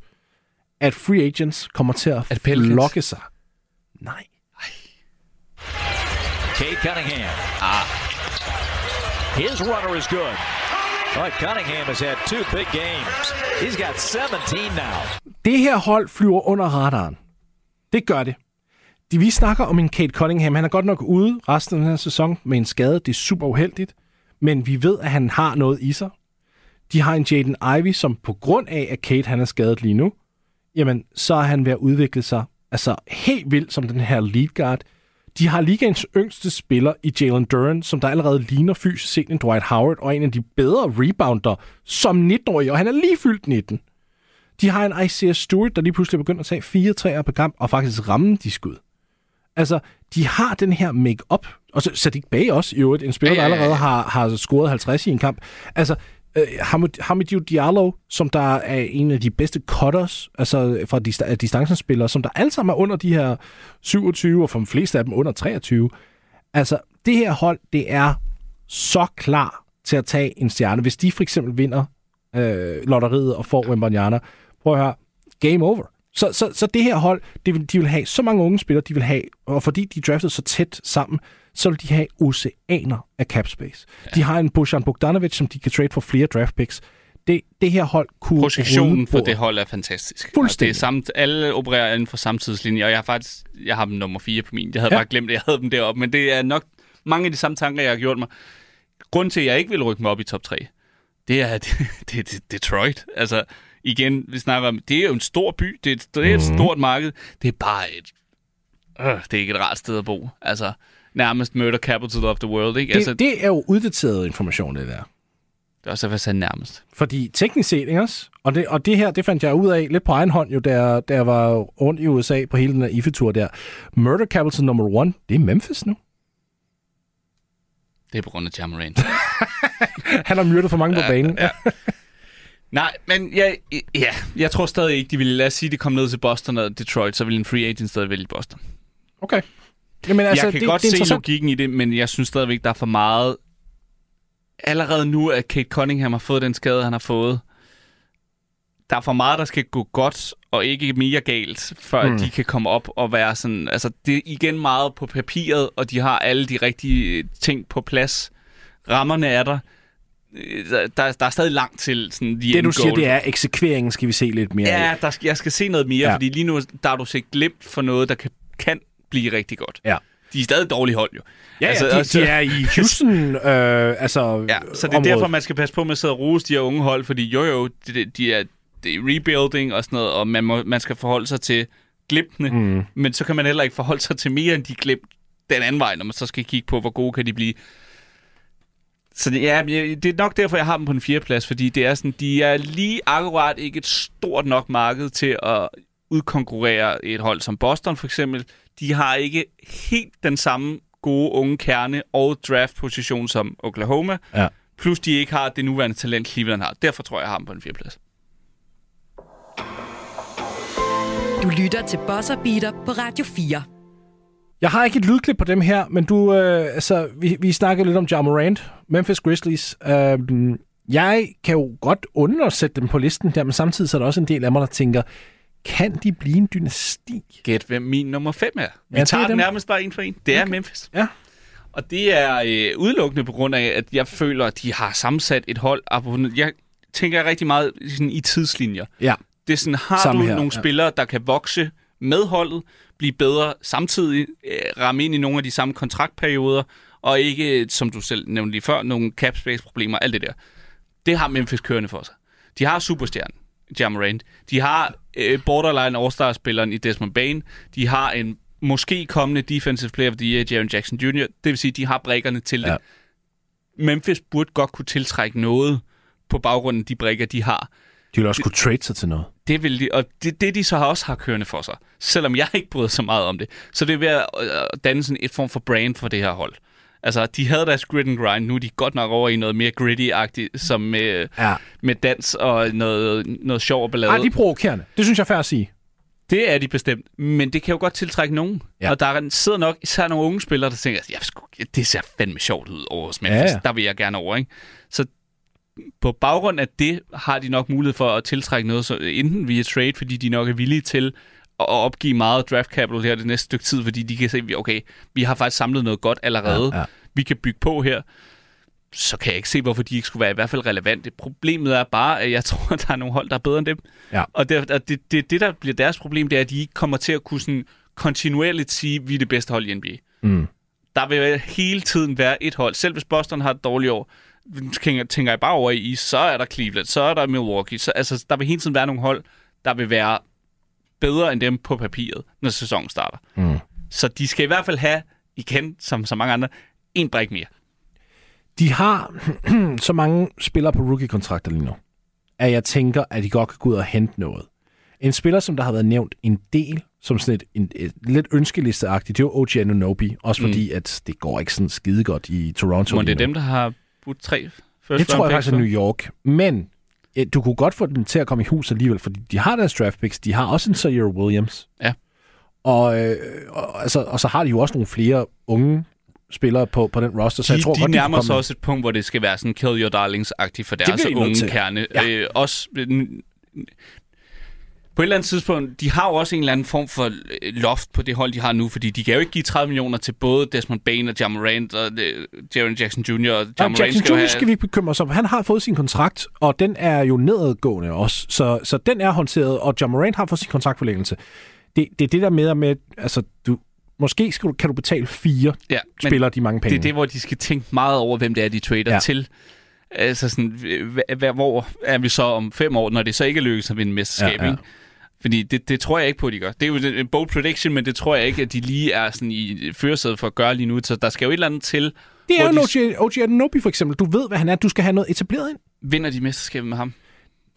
at free agents kommer til at Pelicans? flokke sig. Nej. Cade Cunningham. Ah. His runner is good. Boy, Cunningham has had two big games. He's got 17 now. Det her hold flyver under radaren. Det gør det. De, vi snakker om en Kate Cunningham. Han er godt nok ude resten af den her sæson med en skade. Det er super uheldigt. Men vi ved, at han har noget i sig. De har en Jaden Ivey, som på grund af, at Kate han er skadet lige nu, jamen, så er han ved at udvikle sig altså helt vildt som den her lead guard. De har ligaens yngste spiller i Jalen Duran, som der allerede ligner fysisk set en Dwight Howard, og en af de bedre rebounder som 19-årig, og han er lige fyldt 19. De har en Isaiah Stewart, der lige pludselig begynder at tage fire træer på kamp, og faktisk ramme de skud. Altså, de har den her make-up, og så Sadiq Bey også, i øvrigt, en spiller, Ja, der ja, ja, allerede har, har scoret 50 i en kamp. Altså, øh, Hamid- Hamidou Diallo, som der er en af de bedste cutters, altså fra dist- distancenspillere, som der alle sammen er under de her 27, og for de fleste af dem under 23. Altså, det her hold, det er så klar til at tage en stjerne. Hvis de for eksempel vinder øh, lotteriet og får Wembanyama, prøv at høre, game over. Så, så, så det her hold, det vil, de vil have så mange unge spillere, de vil have, og fordi de draftede så tæt sammen, så vil de have oceaner af cap space. Ja. De har en Bojan Bogdanovic, som de kan trade for flere draft picks. Det, det her hold kunne Projektionen for det hold er fantastisk. Fuldstændig. Og Det er samt, alle opererer inden for samtidslinje, og jeg har faktisk jeg har dem nummer 4 på min. Jeg havde Ja. bare glemt, at jeg havde dem deroppe, men det er nok mange af de samme tanker, jeg har gjort mig. Grunden til, at jeg ikke vil rykke mig op i top 3, det er, det, det er Detroit. Altså, igen, vi snakker om, det er jo en stor by, det er, et- det er et Mhm. stort marked, det er bare et, øh, det er ikke et rart sted at bo. Altså, nærmest murder capital of the world, ikke? Det, altså, det er jo uddateret information, det der. det er også derfor, jeg nærmest. Fordi teknisk set, ikke også? Og det, og det her, det fandt jeg ud af lidt på egen hånd, jo, da, jeg- da jeg var rundt i USA på hele den her IFE-tur der. Murder Capital number one, det er Memphis nu. Det er på grund af Jamarant. Han har myrdet for mange på banen. Ja, Nej, men jeg, ja, jeg tror stadig ikke, de ville... Lad os sige, de kom ned til Boston og Detroit, så ville en free agent stadig vælge Boston. Okay. Jamen, Altså, jeg kan det, godt det se logikken i det, men jeg synes stadigvæk, der er for meget... Allerede nu, at Kate Cunningham har fået den skade, han har fået, der er for meget, der skal gå godt, og ikke mere galt, før mm. de kan komme op og være sådan... Altså, det er igen meget på papiret, og de har alle de rigtige ting på plads. Rammerne er der. Øh, Der, der, er stadig langt til sådan the Det, du siger, goal. det er, eksekveringen skal vi se lidt mere Ja, der skal, jeg skal se noget mere, Ja. fordi lige nu der har du set glemt for noget, der kan, kan blive rigtig godt. Ja. De er stadig dårlige hold, jo. Ja, altså, ja de, også- de er i Houston, øh, altså ja, så det er derfor, man skal passe på med at sidde og rose de her unge hold, fordi jo jo, de, de er, det er rebuilding og sådan noget, og man, må, man skal forholde sig til glimtene, mm. men så kan man heller ikke forholde sig til mere end de glimt den anden vej, når man så skal kigge på, hvor gode kan de blive. Så det, ja, det er nok derfor, jeg har dem på en fjerdeplads, fordi det er sådan, de er lige akkurat ikke et stort nok marked til at udkonkurrere et hold som Boston for eksempel. De har ikke helt den samme gode unge kerne og draftposition som Oklahoma. Ja. Plus de ikke har det nuværende talent, Cleveland har. Derfor tror jeg, jeg har dem på en fjerdeplads. Du lytter til Bosser Beater på Radio 4. Jeg har ikke et lydklip på dem her, men du, øh, altså, vi, vi snakkede lidt om Ja Morant, Memphis Grizzlies. Øh, jeg kan jo godt undersætte dem på listen der, men samtidig så er der også en del af mig, der tænker, kan de blive en dynasti? Gæt, hvem min nummer 5 er. Vi Ja, det tager er dem. nærmest bare en for en. Det er Memphis. Ja. Og det er øh, udelukkende på grund af, at jeg føler, at de har sammensat et hold. Jeg tænker rigtig meget sådan, i tidslinjer. Ja. Det er sådan, har Samme du her, nogle ja. spillere, der kan vokse med holdet, blive bedre samtidig, øh, ramme ind i nogle af de samme kontraktperioder, og ikke, som du selv nævnte lige før, nogle cap space problemer, alt det der. Det har Memphis kørende for sig. De har superstjernen, Jamarant. De har øh, borderline all-star-spilleren i Desmond Bain. De har en måske kommende defensive player of the year, Jaron Jackson Jr. Det vil sige, de har brækkerne til Ja. det. Memphis burde godt kunne tiltrække noget på baggrund af de brækker, de har. De vil også kunne trade sig til noget. Det vil de, og det, det de så har også har kørende for sig, selvom jeg ikke bryder så meget om det. Så det er ved at øh, danne sådan et form for brand for det her hold. Altså, de havde deres grit and grind, nu er de godt nok over i noget mere gritty-agtigt, som med, Ja. med dans og noget, noget sjov og ballade. Ej, de er provokerende. Det synes jeg er fair at sige. Det er de bestemt, men det kan jo godt tiltrække nogen. Ja. Og der er- sidder nok især nogle unge spillere, der tænker, ja, sgu, det ser fandme sjovt ud over hos Memphis. Ja. ja. Der vil jeg gerne over, ikke? Så på baggrund af det har de nok mulighed for at tiltrække noget, så enten via trade, fordi de nok er villige til at opgive meget draft capital her det næste stykke tid, fordi de kan se, okay, vi har faktisk samlet noget godt allerede. Ja, ja. Vi kan bygge på her. Så kan jeg ikke se, hvorfor de ikke skulle være i hvert fald relevante. Problemet er bare, at jeg tror, at der er nogle hold, der er bedre end dem. Ja. Og det, og det, det, det, der bliver deres problem, det er, at de ikke kommer til at kunne sådan kontinuerligt sige, at vi er det bedste hold i NBA. Mm. Der vil hele tiden være et hold. Selv hvis Boston har et dårligt år, tænker jeg bare over i, så er der Cleveland, så er der Milwaukee. Så, altså, der vil hele tiden være nogle hold, der vil være bedre end dem på papiret, når sæsonen starter. Mm. Så de skal i hvert fald have, igen, som så mange andre, en brik mere. De har så mange spillere på rookie-kontrakter lige nu, at jeg tænker, at de godt kan gå ud og hente noget. En spiller, som der har været nævnt en del, som sådan et, en, et lidt ønskelisteagtigt, det er jo OG Anunoby, også fordi, at det går ikke sådan skide godt i Toronto. Lige det er dem, der har budt tre first Det tror jeg faktisk er? New York. Men du kunne godt få dem til at komme i hus alligevel, fordi de har deres draft picks. De har også en Zaire Williams. Ja. Og, øh, og, altså, og så har de jo også nogle flere unge spillere på, på den roster, så de, jeg tror de godt, nærmer de kunne sig også et punkt, hvor det skal være sådan kill your darlings-agtigt for deres unge til. kerne. Ja. Øh, også, på et eller andet tidspunkt, de har jo også en eller anden form for øh, loft på det hold, de har nu, fordi de kan jo ikke give 30 millioner til både Desmond Bain og John Morant og øh, Jaren Jackson Jr. og John Ja, Morant Jackson skal jo Jr. have... skal vi ikke bekymre os om. Han har fået sin kontrakt, og den er jo nedadgående også. Så, så den er håndteret, og John Morant har fået sin kontraktforlængelse. Det, det er det der med, med altså, du, måske skal du, kan du betale fire ja, spillere de mange penge. Det er det, hvor de skal tænke meget over, hvem det er, de trader Ja. til. Altså sådan, hva- hva- hvor er vi så om fem år, når det så ikke lykkes at vinde mesterskab, Ja, ja. ikke? Fordi det, det tror jeg ikke på, at de gør. Det er jo en bold prediction, men det tror jeg ikke, at de lige er sådan i førersædet for at gøre lige nu. Så der skal jo et eller andet til. det er jo de OG, OG Anunoby for eksempel. Du ved, hvad han er. Du skal have noget etableret ind. Vinder de mesterskabet med ham?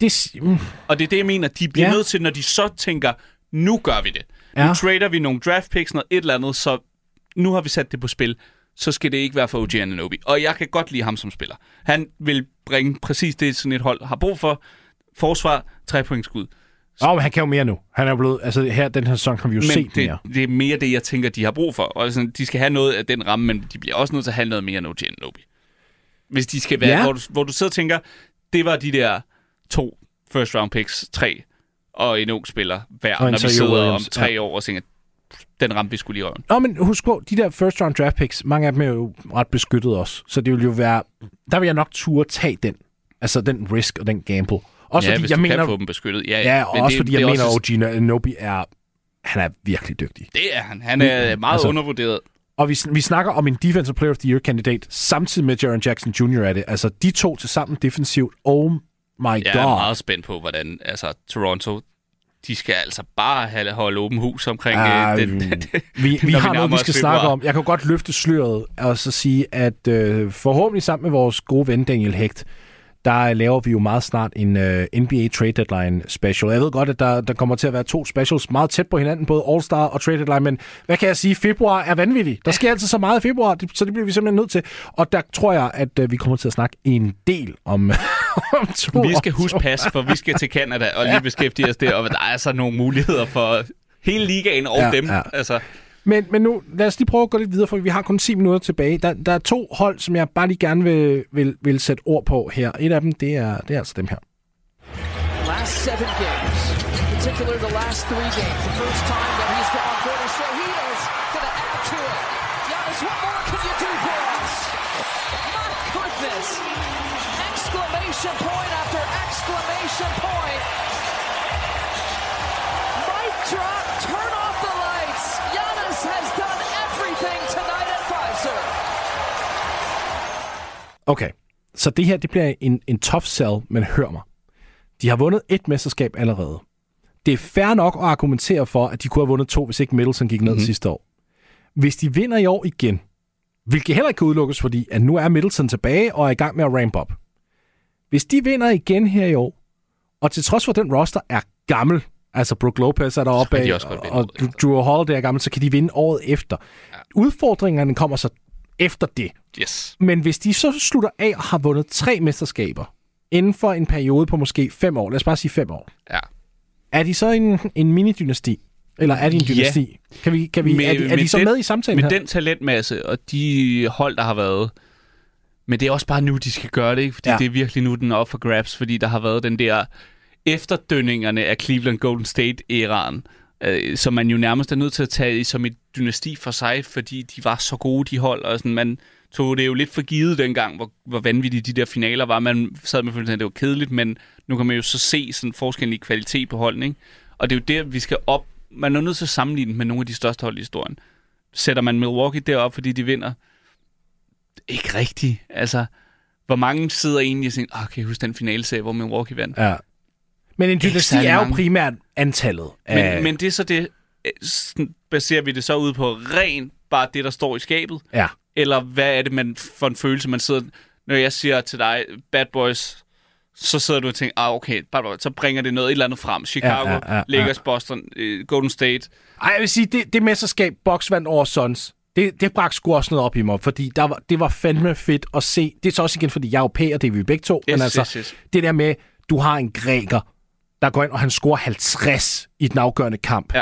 Det, mm, Og det er det, jeg mener. De bliver Ja. nødt til, når de så tænker, nu gør vi det. Ja. Nu trader vi nogle draft picks, noget et eller andet, så nu har vi sat det på spil. Så skal det ikke være for OG Anunoby. Og jeg kan godt lide ham som spiller. Han vil bringe præcis det, sådan et hold har brug for. Forsvar, tre point skud. Åh, men han kan jo mere nu. Han er blevet, altså her, den her sæson har vi jo Men set det, mere. det er mere det, jeg tænker, de har brug for. Og sådan, de skal have noget af den ramme, men de bliver også nødt til at have noget mere end OG Anunoby. Hvis de skal være, Ja. hvor, du, hvor du sidder og tænker, det var de der to first round picks, tre, og en ung spiller hver, Og når vi sidder Williams, om tre ja. år og tænker, den ramte vi skulle lige røven. Nå, men husk på, de der first round draft picks, mange af dem er jo ret beskyttet også. Så det vil jo være, der vil jeg nok turde tage den. Altså den risk og den gamble. Også ja, fordi hvis jeg du mener, kan få dem beskyttet. Ja, ja, og men også det, fordi det jeg er mener, også, at OG Anunoby er, han er virkelig dygtig. Det er han. Han er meget Altså- altså, undervurderet. Og vi, vi snakker om en Defensive Player of the Year-kandidat, samtidig med Jaron Jackson Jr. er det. Altså, de to til sammen defensivt. Oh my Jeg god. er meget spændt på, hvordan altså, Toronto de skal altså bare have holde åben hus omkring Ja, øh, den, vi, den, vi, vi har noget, nærmer vi skal februar. snakke om. Jeg kan godt løfte sløret og så sige, at øh, forhåbentlig sammen med vores gode ven Daniel Hecht, der laver vi jo meget snart en øh, NBA Trade Deadline special. Jeg ved godt, at der, der kommer til at være to specials meget tæt på hinanden, både All-Star og Trade Deadline, men hvad kan jeg sige? Februar er vanvittig. Der sker altid så meget i februar, så det bliver vi simpelthen nødt til. Og der tror jeg, at øh, vi kommer til at snakke en del om, om to Vi skal huske pas, for vi skal til Canada og lige beskæftige os der, og der er så nogle muligheder for hele ligaen og Ja, dem. Ja. Altså, men, men nu, lad os lige prøve at gå lidt videre, for vi har kun 10 minutter tilbage. Der, der er to hold, som jeg bare lige gerne vil, vil, vil sætte ord på her. Et af dem, det er, det er altså dem her. last seven games, in particular the last three games, the first time that he's gone for it. So he is going to add to it. Giannis, what more can you do for us? My goodness! Exclamation point after exclamation point. Mike drop, turn off the lights. Giannis has done everything tonight at Pfizer. Okay, så det her, det bliver en, en tough sell, men hør mig. De har vundet et mesterskab allerede. Det er fair nok at argumentere for, at de kunne have vundet to, hvis ikke Middleton gik ned mm-hmm. sidste år. Hvis de vinder i år igen, hvilket heller ikke kan udelukkes, fordi at nu er Middleton tilbage og er i gang med at ramp op. Hvis de vinder igen her i år, og til trods for, at den roster er gammel, altså Brook Lopez er deroppe kan de af, og efter. Drew Holiday er gammel, så kan de vinde året efter. Ja. Udfordringerne kommer så efter det. yes. Men hvis de så slutter af og har vundet tre mesterskaber inden for en periode på måske fem år, lad os bare sige fem år, Ja. er de så en, en mini-dynasti? Eller er de en Ja. dynasti? Kan vi, kan vi, Med- er de, er med de så den- med i samtalen Med her? den talentmasse og de hold, der har været. Men det er også bare nu, de skal gøre det, ikke? Fordi Ja. ja. det er virkelig nu, den er op for grabs, fordi der har været den der efterdønningerne af Cleveland Golden State-æraen, øh, som man jo nærmest er nødt til at tage i som et dynasti for sig, fordi de var så gode, de hold, og sådan, man tog det jo lidt for givet dengang, hvor, hvor vanvittige de der finaler var. Man sad med følelsen, at det var kedeligt, men nu kan man jo så se sådan forskellen i kvalitet på holdene, ikke? Og det er jo der, vi skal op. Man er nødt til at sammenligne med nogle af de største hold i historien. Sætter man Milwaukee derop, fordi de vinder? Ikke rigtigt. Altså, hvor mange sidder egentlig og tænker, oh, kan jeg huske den finale hvor Milwaukee vandt? Ja. Men en dynasti er jo primært antallet. af- Men, men det er så det, øh, baserer vi det så ud på rent bare det, der står i skabet? Ja. Eller hvad er det man, for en følelse, man sidder... Når jeg siger til dig, Bad Boys, så sidder du og tænker, ah, okay, Bad Boys, så bringer det noget et eller andet frem. Chicago, Ja, ja, ja, ja. Lakers, Boston, øh, Golden State. Ej, jeg vil sige, det, det mesterskab, Box vandt over Suns, det, det bragte sgu også noget op i mig, fordi der var, det var fandme fedt at se. Det er så også igen, fordi jeg er europæer, det er vi begge to. Yes, men altså, yes, yes. det der med, du har en græker, der går ind, og han scorer 50 i den afgørende kamp. Ja.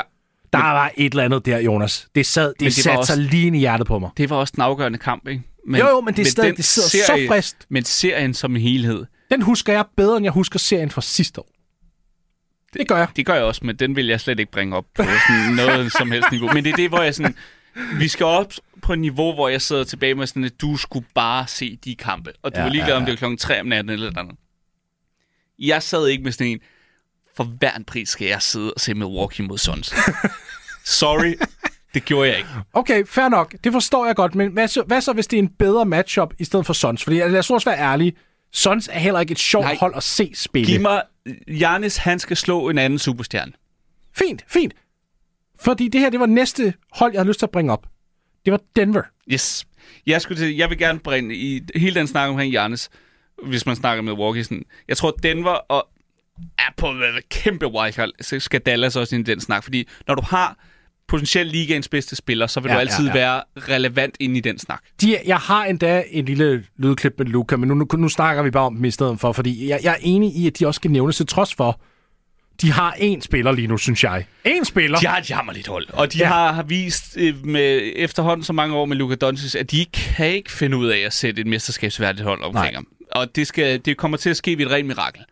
Der var et eller andet der, Jonas. Det, sad, det, det det satte også- sig lige ind i hjertet på mig. Det var også den afgørende kamp, ikke? Men, Jo, jo, men det er stadig- den det sidder så frist. Men serien som en helhed, Den husker jeg bedre, end jeg husker serien fra sidste år. Det gør jeg. det gør jeg også, men den vil jeg slet ikke bringe op på sådan noget som helst niveau. Men det er det, hvor jeg sådan... Vi skal op på et niveau, hvor jeg sidder tilbage med sådan, at du skulle bare se de kampe. Og du Ja, var ligeglad, ja, om ja. det var klokken 3 om natten eller andet. Jeg sad ikke med sådan en, for hver en pris skal jeg sidde og se Milwaukee mod Suns. Sorry, det gjorde jeg ikke. Okay, fair nok. Det forstår jeg godt, men hvad så, hvad så hvis det er en bedre matchup i stedet for Suns? Fordi lad os også være ærlige. Suns er heller ikke et sjovt Nej. hold at se spille. Giv mig, Janis, han skal slå en anden superstjerne. Fint, fint. Fordi det her, det var næste hold, jeg har lyst til at bringe op. Det var Denver. Yes. Jeg, skulle til, jeg vil gerne bringe i hele den snak omkring Giannis, hvis man snakker med Milwaukee. Sådan, jeg tror, Denver og er på et kæmpe wildcard, så skal Dallas også ind i den snak. Fordi når du har potentielt ligaens bedste spiller, så vil Ja, du ja, altid ja. være relevant inde i den snak. De, jeg har endda en lille lydklip med Luca, men nu, nu, nu snakker vi bare om dem i stedet for, fordi jeg, jeg er enig i, at de også skal nævnes til trods for, de har én spiller lige nu, synes jeg. En spiller. De har et jammerligt hold, og de Ja. ja. har, har vist øh, med efterhånden så mange år med Luka Doncic, at de kan ikke finde ud af at sætte et mesterskabsværdigt hold omkring Nej. ham. Og det, skal, det kommer til at ske ved et rent mirakel.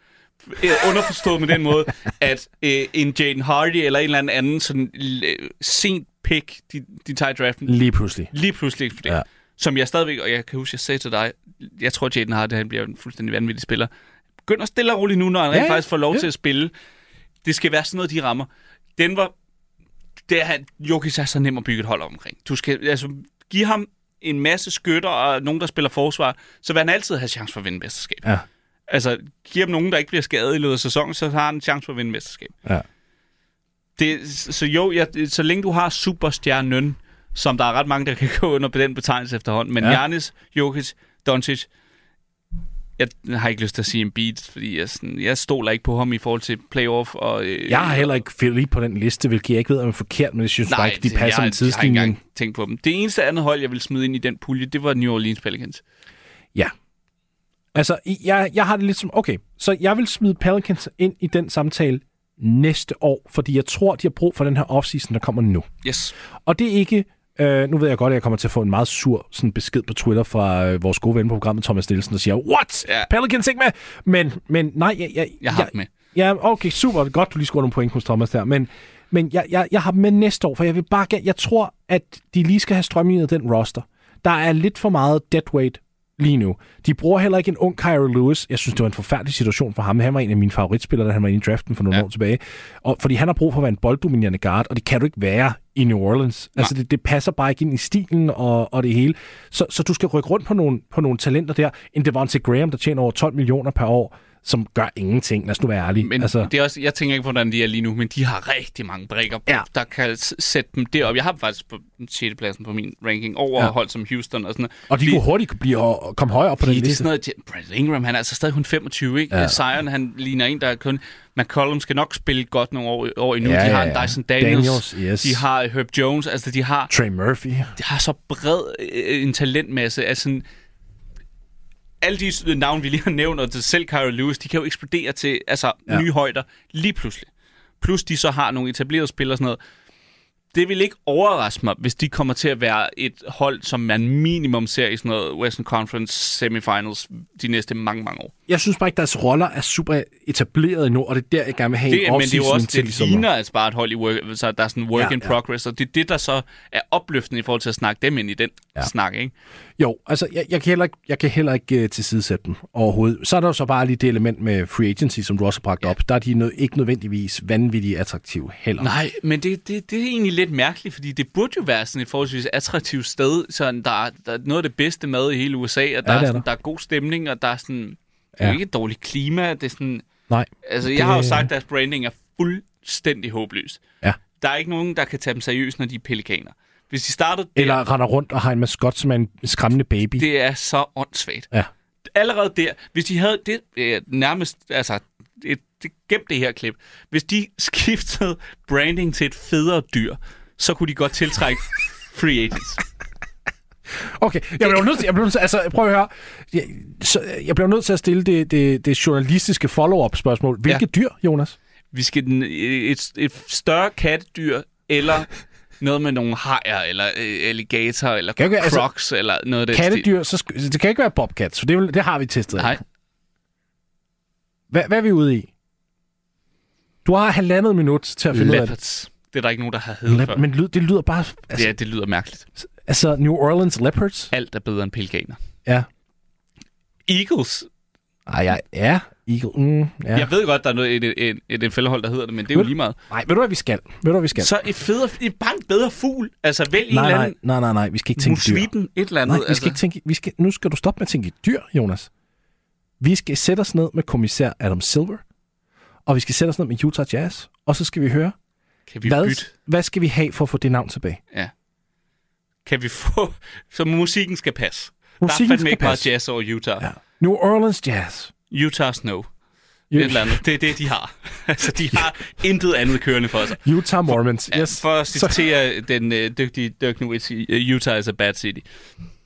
Øh, Underforstået med den måde, at øh, en Jaden Hardy eller en eller anden anden sådan øh, sent pick, de, de tager i draften, Lige pludselig. lige pludselig eksploderer. Ja. Som jeg stadigvæk, og jeg kan huske, jeg sagde til dig, jeg tror, Jaden Hardy, han bliver en fuldstændig vanvittig spiller. Begynder stille og roligt nu, når han Ja, rent faktisk får lov Ja. til at spille. Det skal være sådan noget, de rammer. Den var... Det er, han- Jokic er så nem at bygge et hold omkring. Du skal altså, give ham en masse skytter og nogen, der spiller forsvar, så vil han altid have chance for at vinde mesterskab. Ja. Altså, giv ham nogen, der ikke bliver skadet i løbet af sæsonen, så har han en chance for at vinde mesterskab. Ja. Det, så jo, jeg, så længe du har superstjernen, som der er ret mange, der kan gå under på den betegnelse efterhånden, men Ja. Giannis, Jokic, Doncic, jeg har ikke lyst til at sige en beat, fordi jeg, sådan, jeg stoler ikke på ham i forhold til playoff. Og, øh, Jeg har heller ikke Philly på den liste, hvilket jeg ikke ved, om er forkert, men jeg synes bare ikke, de passer med Jeg har ikke tidslinjen. engang tænkt på dem. Det eneste andet hold, jeg vil smide ind i den pulje, det var New Orleans Pelicans. Ja. Altså, jeg, jeg har det lidt som, okay, så jeg vil smide Pelicans ind i den samtale næste år, fordi jeg tror, de har brug for den her offseason, der kommer nu. Yes. Og det er ikke, øh, nu ved jeg godt, at jeg kommer til at få en meget sur sådan besked på Twitter fra øh, vores gode ven på programmet, Thomas Nielsen, der siger, what? Ja. Pelicans ikke med? Men, men nej, jeg, jeg, Jeg har jeg, med. Ja, okay, super. Godt, du lige scorer nogle point hos Thomas der. Men, men jeg, jeg, jeg har dem med næste år, for jeg vil bare gerne- jeg tror, at de lige skal have strøm i den roster. Der er lidt for meget deadweight lige nu. De bruger heller ikke en ung Kyrie Lewis. Jeg synes, det var en forfærdelig situation for ham. Han var en af mine favoritspillere, da han var inde i draften for nogle Ja. år tilbage. Og, fordi han har brug for at være en bolddominerende guard, og det kan du ikke være i New Orleans. Altså, det, det passer bare ikke ind i stilen og, og det hele. Så, så du skal rykke rundt på nogle, på nogle talenter der. En Devontae Graham, der tjener over 12 millioner per år, som gør ingenting. Lad os nu være ærlige. Men altså, det er også, jeg tænker ikke, hvordan de er lige nu, men de har rigtig mange brækker, Ja. der kan sætte dem derop. Jeg har faktisk på 6. pladsen på min ranking over Ja. hold som Houston og sådan noget. Og de Fordi- kunne hurtigt blive og komme højere op på den det er liste. sådan noget, Brad Ingram, han er altså stadig kun 25, ikke? Ja. Zion, han ligner en, der er kun... McCollum skal nok spille godt nogle år, år endnu. Ja, de har ja, en ja. Dyson Daniels, Daniels, yes. de har Herb Jones, altså de har, Trey Murphy. de har så bred øh, en talentmasse. Altså, alle de navne, vi lige har nævnt, og til selv Kyrie Lewis, de kan jo eksplodere til altså, Ja. ja. nye højder lige pludselig. Plus de så har nogle etablerede spillere og sådan noget. Det vil ikke overraske mig, hvis de kommer til at være et hold, som man minimum ser i sådan noget Western Conference semifinals de næste mange, mange år. Jeg synes bare ikke, deres roller er super etableret endnu, og det er der, jeg gerne vil have Det, en men det er jo også, til det sommer. ligner altså bare et hold i work, så der er sådan work Ja, ja, in ja. progress, og det er det, der så er opløftende i forhold til at snakke dem ind i den Ja. ja. snak, ikke? Jo, altså, jeg, jeg, kan heller ikke, jeg kan heller ikke uh, tilsidesætte dem overhovedet. Så er der jo så bare lige det element med free agency, som du også har bragt op. Der er de nød, ikke nødvendigvis vanvittigt attraktive heller. Nej, men det, det, det er egentlig lidt mærkeligt, fordi det burde jo være sådan et forholdsvis attraktivt sted, så der, er- der er noget af det bedste mad i hele USA, og der, det er, er sådan, der. der er god stemning, og der er sådan... Det er Ja. ikke et dårligt klima, det er sådan... Nej. Altså, Det- jeg har jo sagt, at deres branding er fuldstændig håbløs. Ja. Der er ikke nogen, der kan tage dem seriøst, når de er pelikaner. Hvis de startede der, Eller render rundt og har en maskot, som er en skræmmende baby. det er så åndssvagt. Ja. Allerede der, hvis de havde det øh, nærmest, altså, et, det, gem det her klip. Hvis de skiftede branding til et federe dyr, så kunne de godt tiltrække free agents. Okay, jeg bliver nødt til, jeg bliver nødt til altså prøv at høre. Jeg, så, jeg bliver nødt til at stille det, det, det journalistiske follow-up spørgsmål. Hvilke ja. dyr, Jonas? Vi skal den, et, et større kattedyr, eller noget med nogle hajer, eller øh, alligator, eller Kan ikke- altså, crocs, eller noget af stil. Kattedyr, så sk- det kan ikke være bobcats, for det, vil- det har vi testet. Nej, Hvad, hvad er vi ude i? Du har halvandet minut til at finde ud af det. leopards. Det er der ikke nogen, der har heddet før. Le- men lyd, det lyder bare... Altså, Ja, det lyder mærkeligt. altså New Orleans Leopards? Alt er bedre end pelikaner. Ja. Eagles. Ej, ja, ja. Eagle. Mm, ja. Jeg ved godt, der er noget, et, et, et, et fældehold, der hedder det, men det er jo lige meget. Nej, ved du hvad vi skal? Ved du hvad vi skal? Så et federe, et, bare en bedre fugl. Altså, vælg en nej, eller nej, anden nej, nej, nej, vi skal ikke tænke dyr. musvitten, et eller andet. Nej, vi skal ikke tænke... Vi skal, nu skal du stoppe med at tænke i dyr, Jonas. Vi skal sætte os ned med kommissær Adam Silver, og vi skal sætte os ned med Utah Jazz, og så skal vi høre, kan vi hvad, bytte? hvad skal vi have for at få det navn tilbage? Ja. Kan vi få... Så musikken skal passe. Musikken der er fandme ikke passe. jazz over Utah. Ja. New Orleans Jazz. Utah Snow. Et eller andet. Det er det, de har. altså, de har intet andet kørende for sig. Utah Mormons. Ja, Yes. For at citere den øh, dygtige Dirk Nowitzki, Utah is a bad city.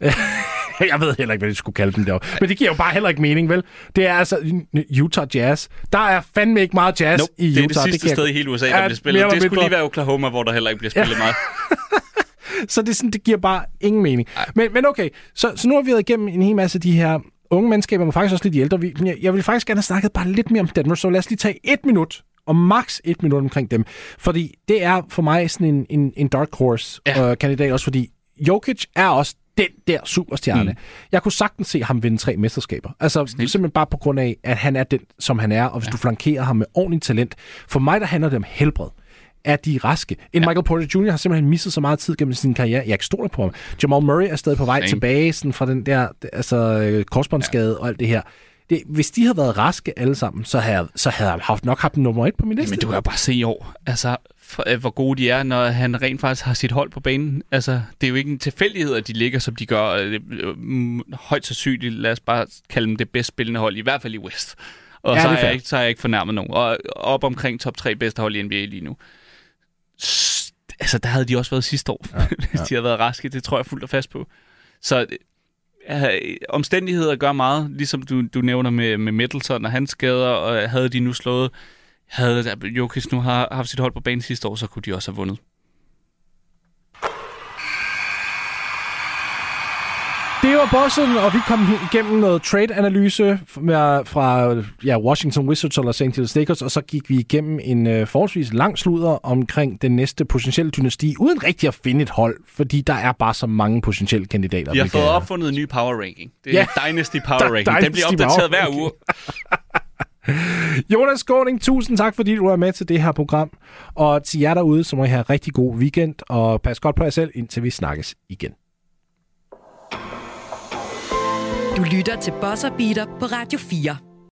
Jeg ved heller ikke, hvad de skulle kalde dem derovre. Men det giver jo bare heller ikke mening, vel? Det er altså Utah Jazz. Der er fandme ikke meget jazz Nope, i det er Utah. det sidste kan jeg- sted i hele USA, der Ja, bliver spillet. Det skulle lige være Oklahoma, hvor der heller ikke bliver spillet meget. Så det, er sådan, det giver bare ingen mening. Men, men okay, så, så nu har vi været igennem en hel masse af de her unge mennesker, men faktisk også lidt de ældre. Jeg, jeg vil faktisk gerne have snakket bare lidt mere om Denver, så lad os lige tage et minut, og maks et minut omkring dem. Fordi det er for mig sådan en, en, en dark horse-kandidat, Ja. øh, kandidat også fordi Jokic er også den der superstjerne. Mm. Jeg kunne sagtens se ham vinde tre mesterskaber. Altså Snilt. simpelthen bare på grund af, at han er den, som han er, og hvis ja. du flankerer ham med ordentligt talent. For mig, der handler det om helbred. Er de raske? En ja. Michael Porter Jr. har simpelthen misset så meget tid gennem sin karriere. Jeg ikke stoler på ham. Jamal Murray er stadig på vej Same. tilbage sådan fra den der altså, øh, korsbåndsskade ja. og alt det her. Det, hvis de havde været raske alle sammen, så havde, så havde jeg haft nok haft nummer et på min liste. Men du kan jo bare se i år. Altså, for, øh, hvor gode de er, når han rent faktisk har sit hold på banen. Altså, det er jo ikke en tilfældighed, at de ligger, som de gør. Øh, øh, højt sandsynligt, lad os bare kalde dem det bedst spillende hold, i hvert fald i West. Og Ja, så, er har jeg ikke, så har jeg ikke fornærmet nogen. Og op omkring top 3 bedste hold i NBA lige nu. Altså, der havde de også været sidste år, ja, hvis de havde været raske. Det tror jeg fuldt og fast på. Så øh, omstændigheder gør meget, ligesom du, du nævner med, med Middleton og hans skader, og havde de nu slået, havde Jokic nu har haft sit hold på banen sidste år, så kunne de også have vundet. Det var bossen, og vi kom igennem noget trade-analyse fra, ja, Washington Wizards og Los Angeles Lakers, og så gik vi igennem en øh, forholdsvis lang sludder omkring den næste potentielle dynasti, uden rigtig at finde et hold, fordi der er bare så mange potentielle kandidater. Vi har fået opfundet en ny power ranking. Det er Ja. Dynasty Power Da- Ranking. Den bliver opdateret hver uge. Jonas Skåning, tusind tak, fordi du er med til det her program. Og til jer derude, så må I have rigtig god weekend, og pas godt på jer selv, indtil vi snakkes igen. Du lytter til Bosser Beater på Radio 4.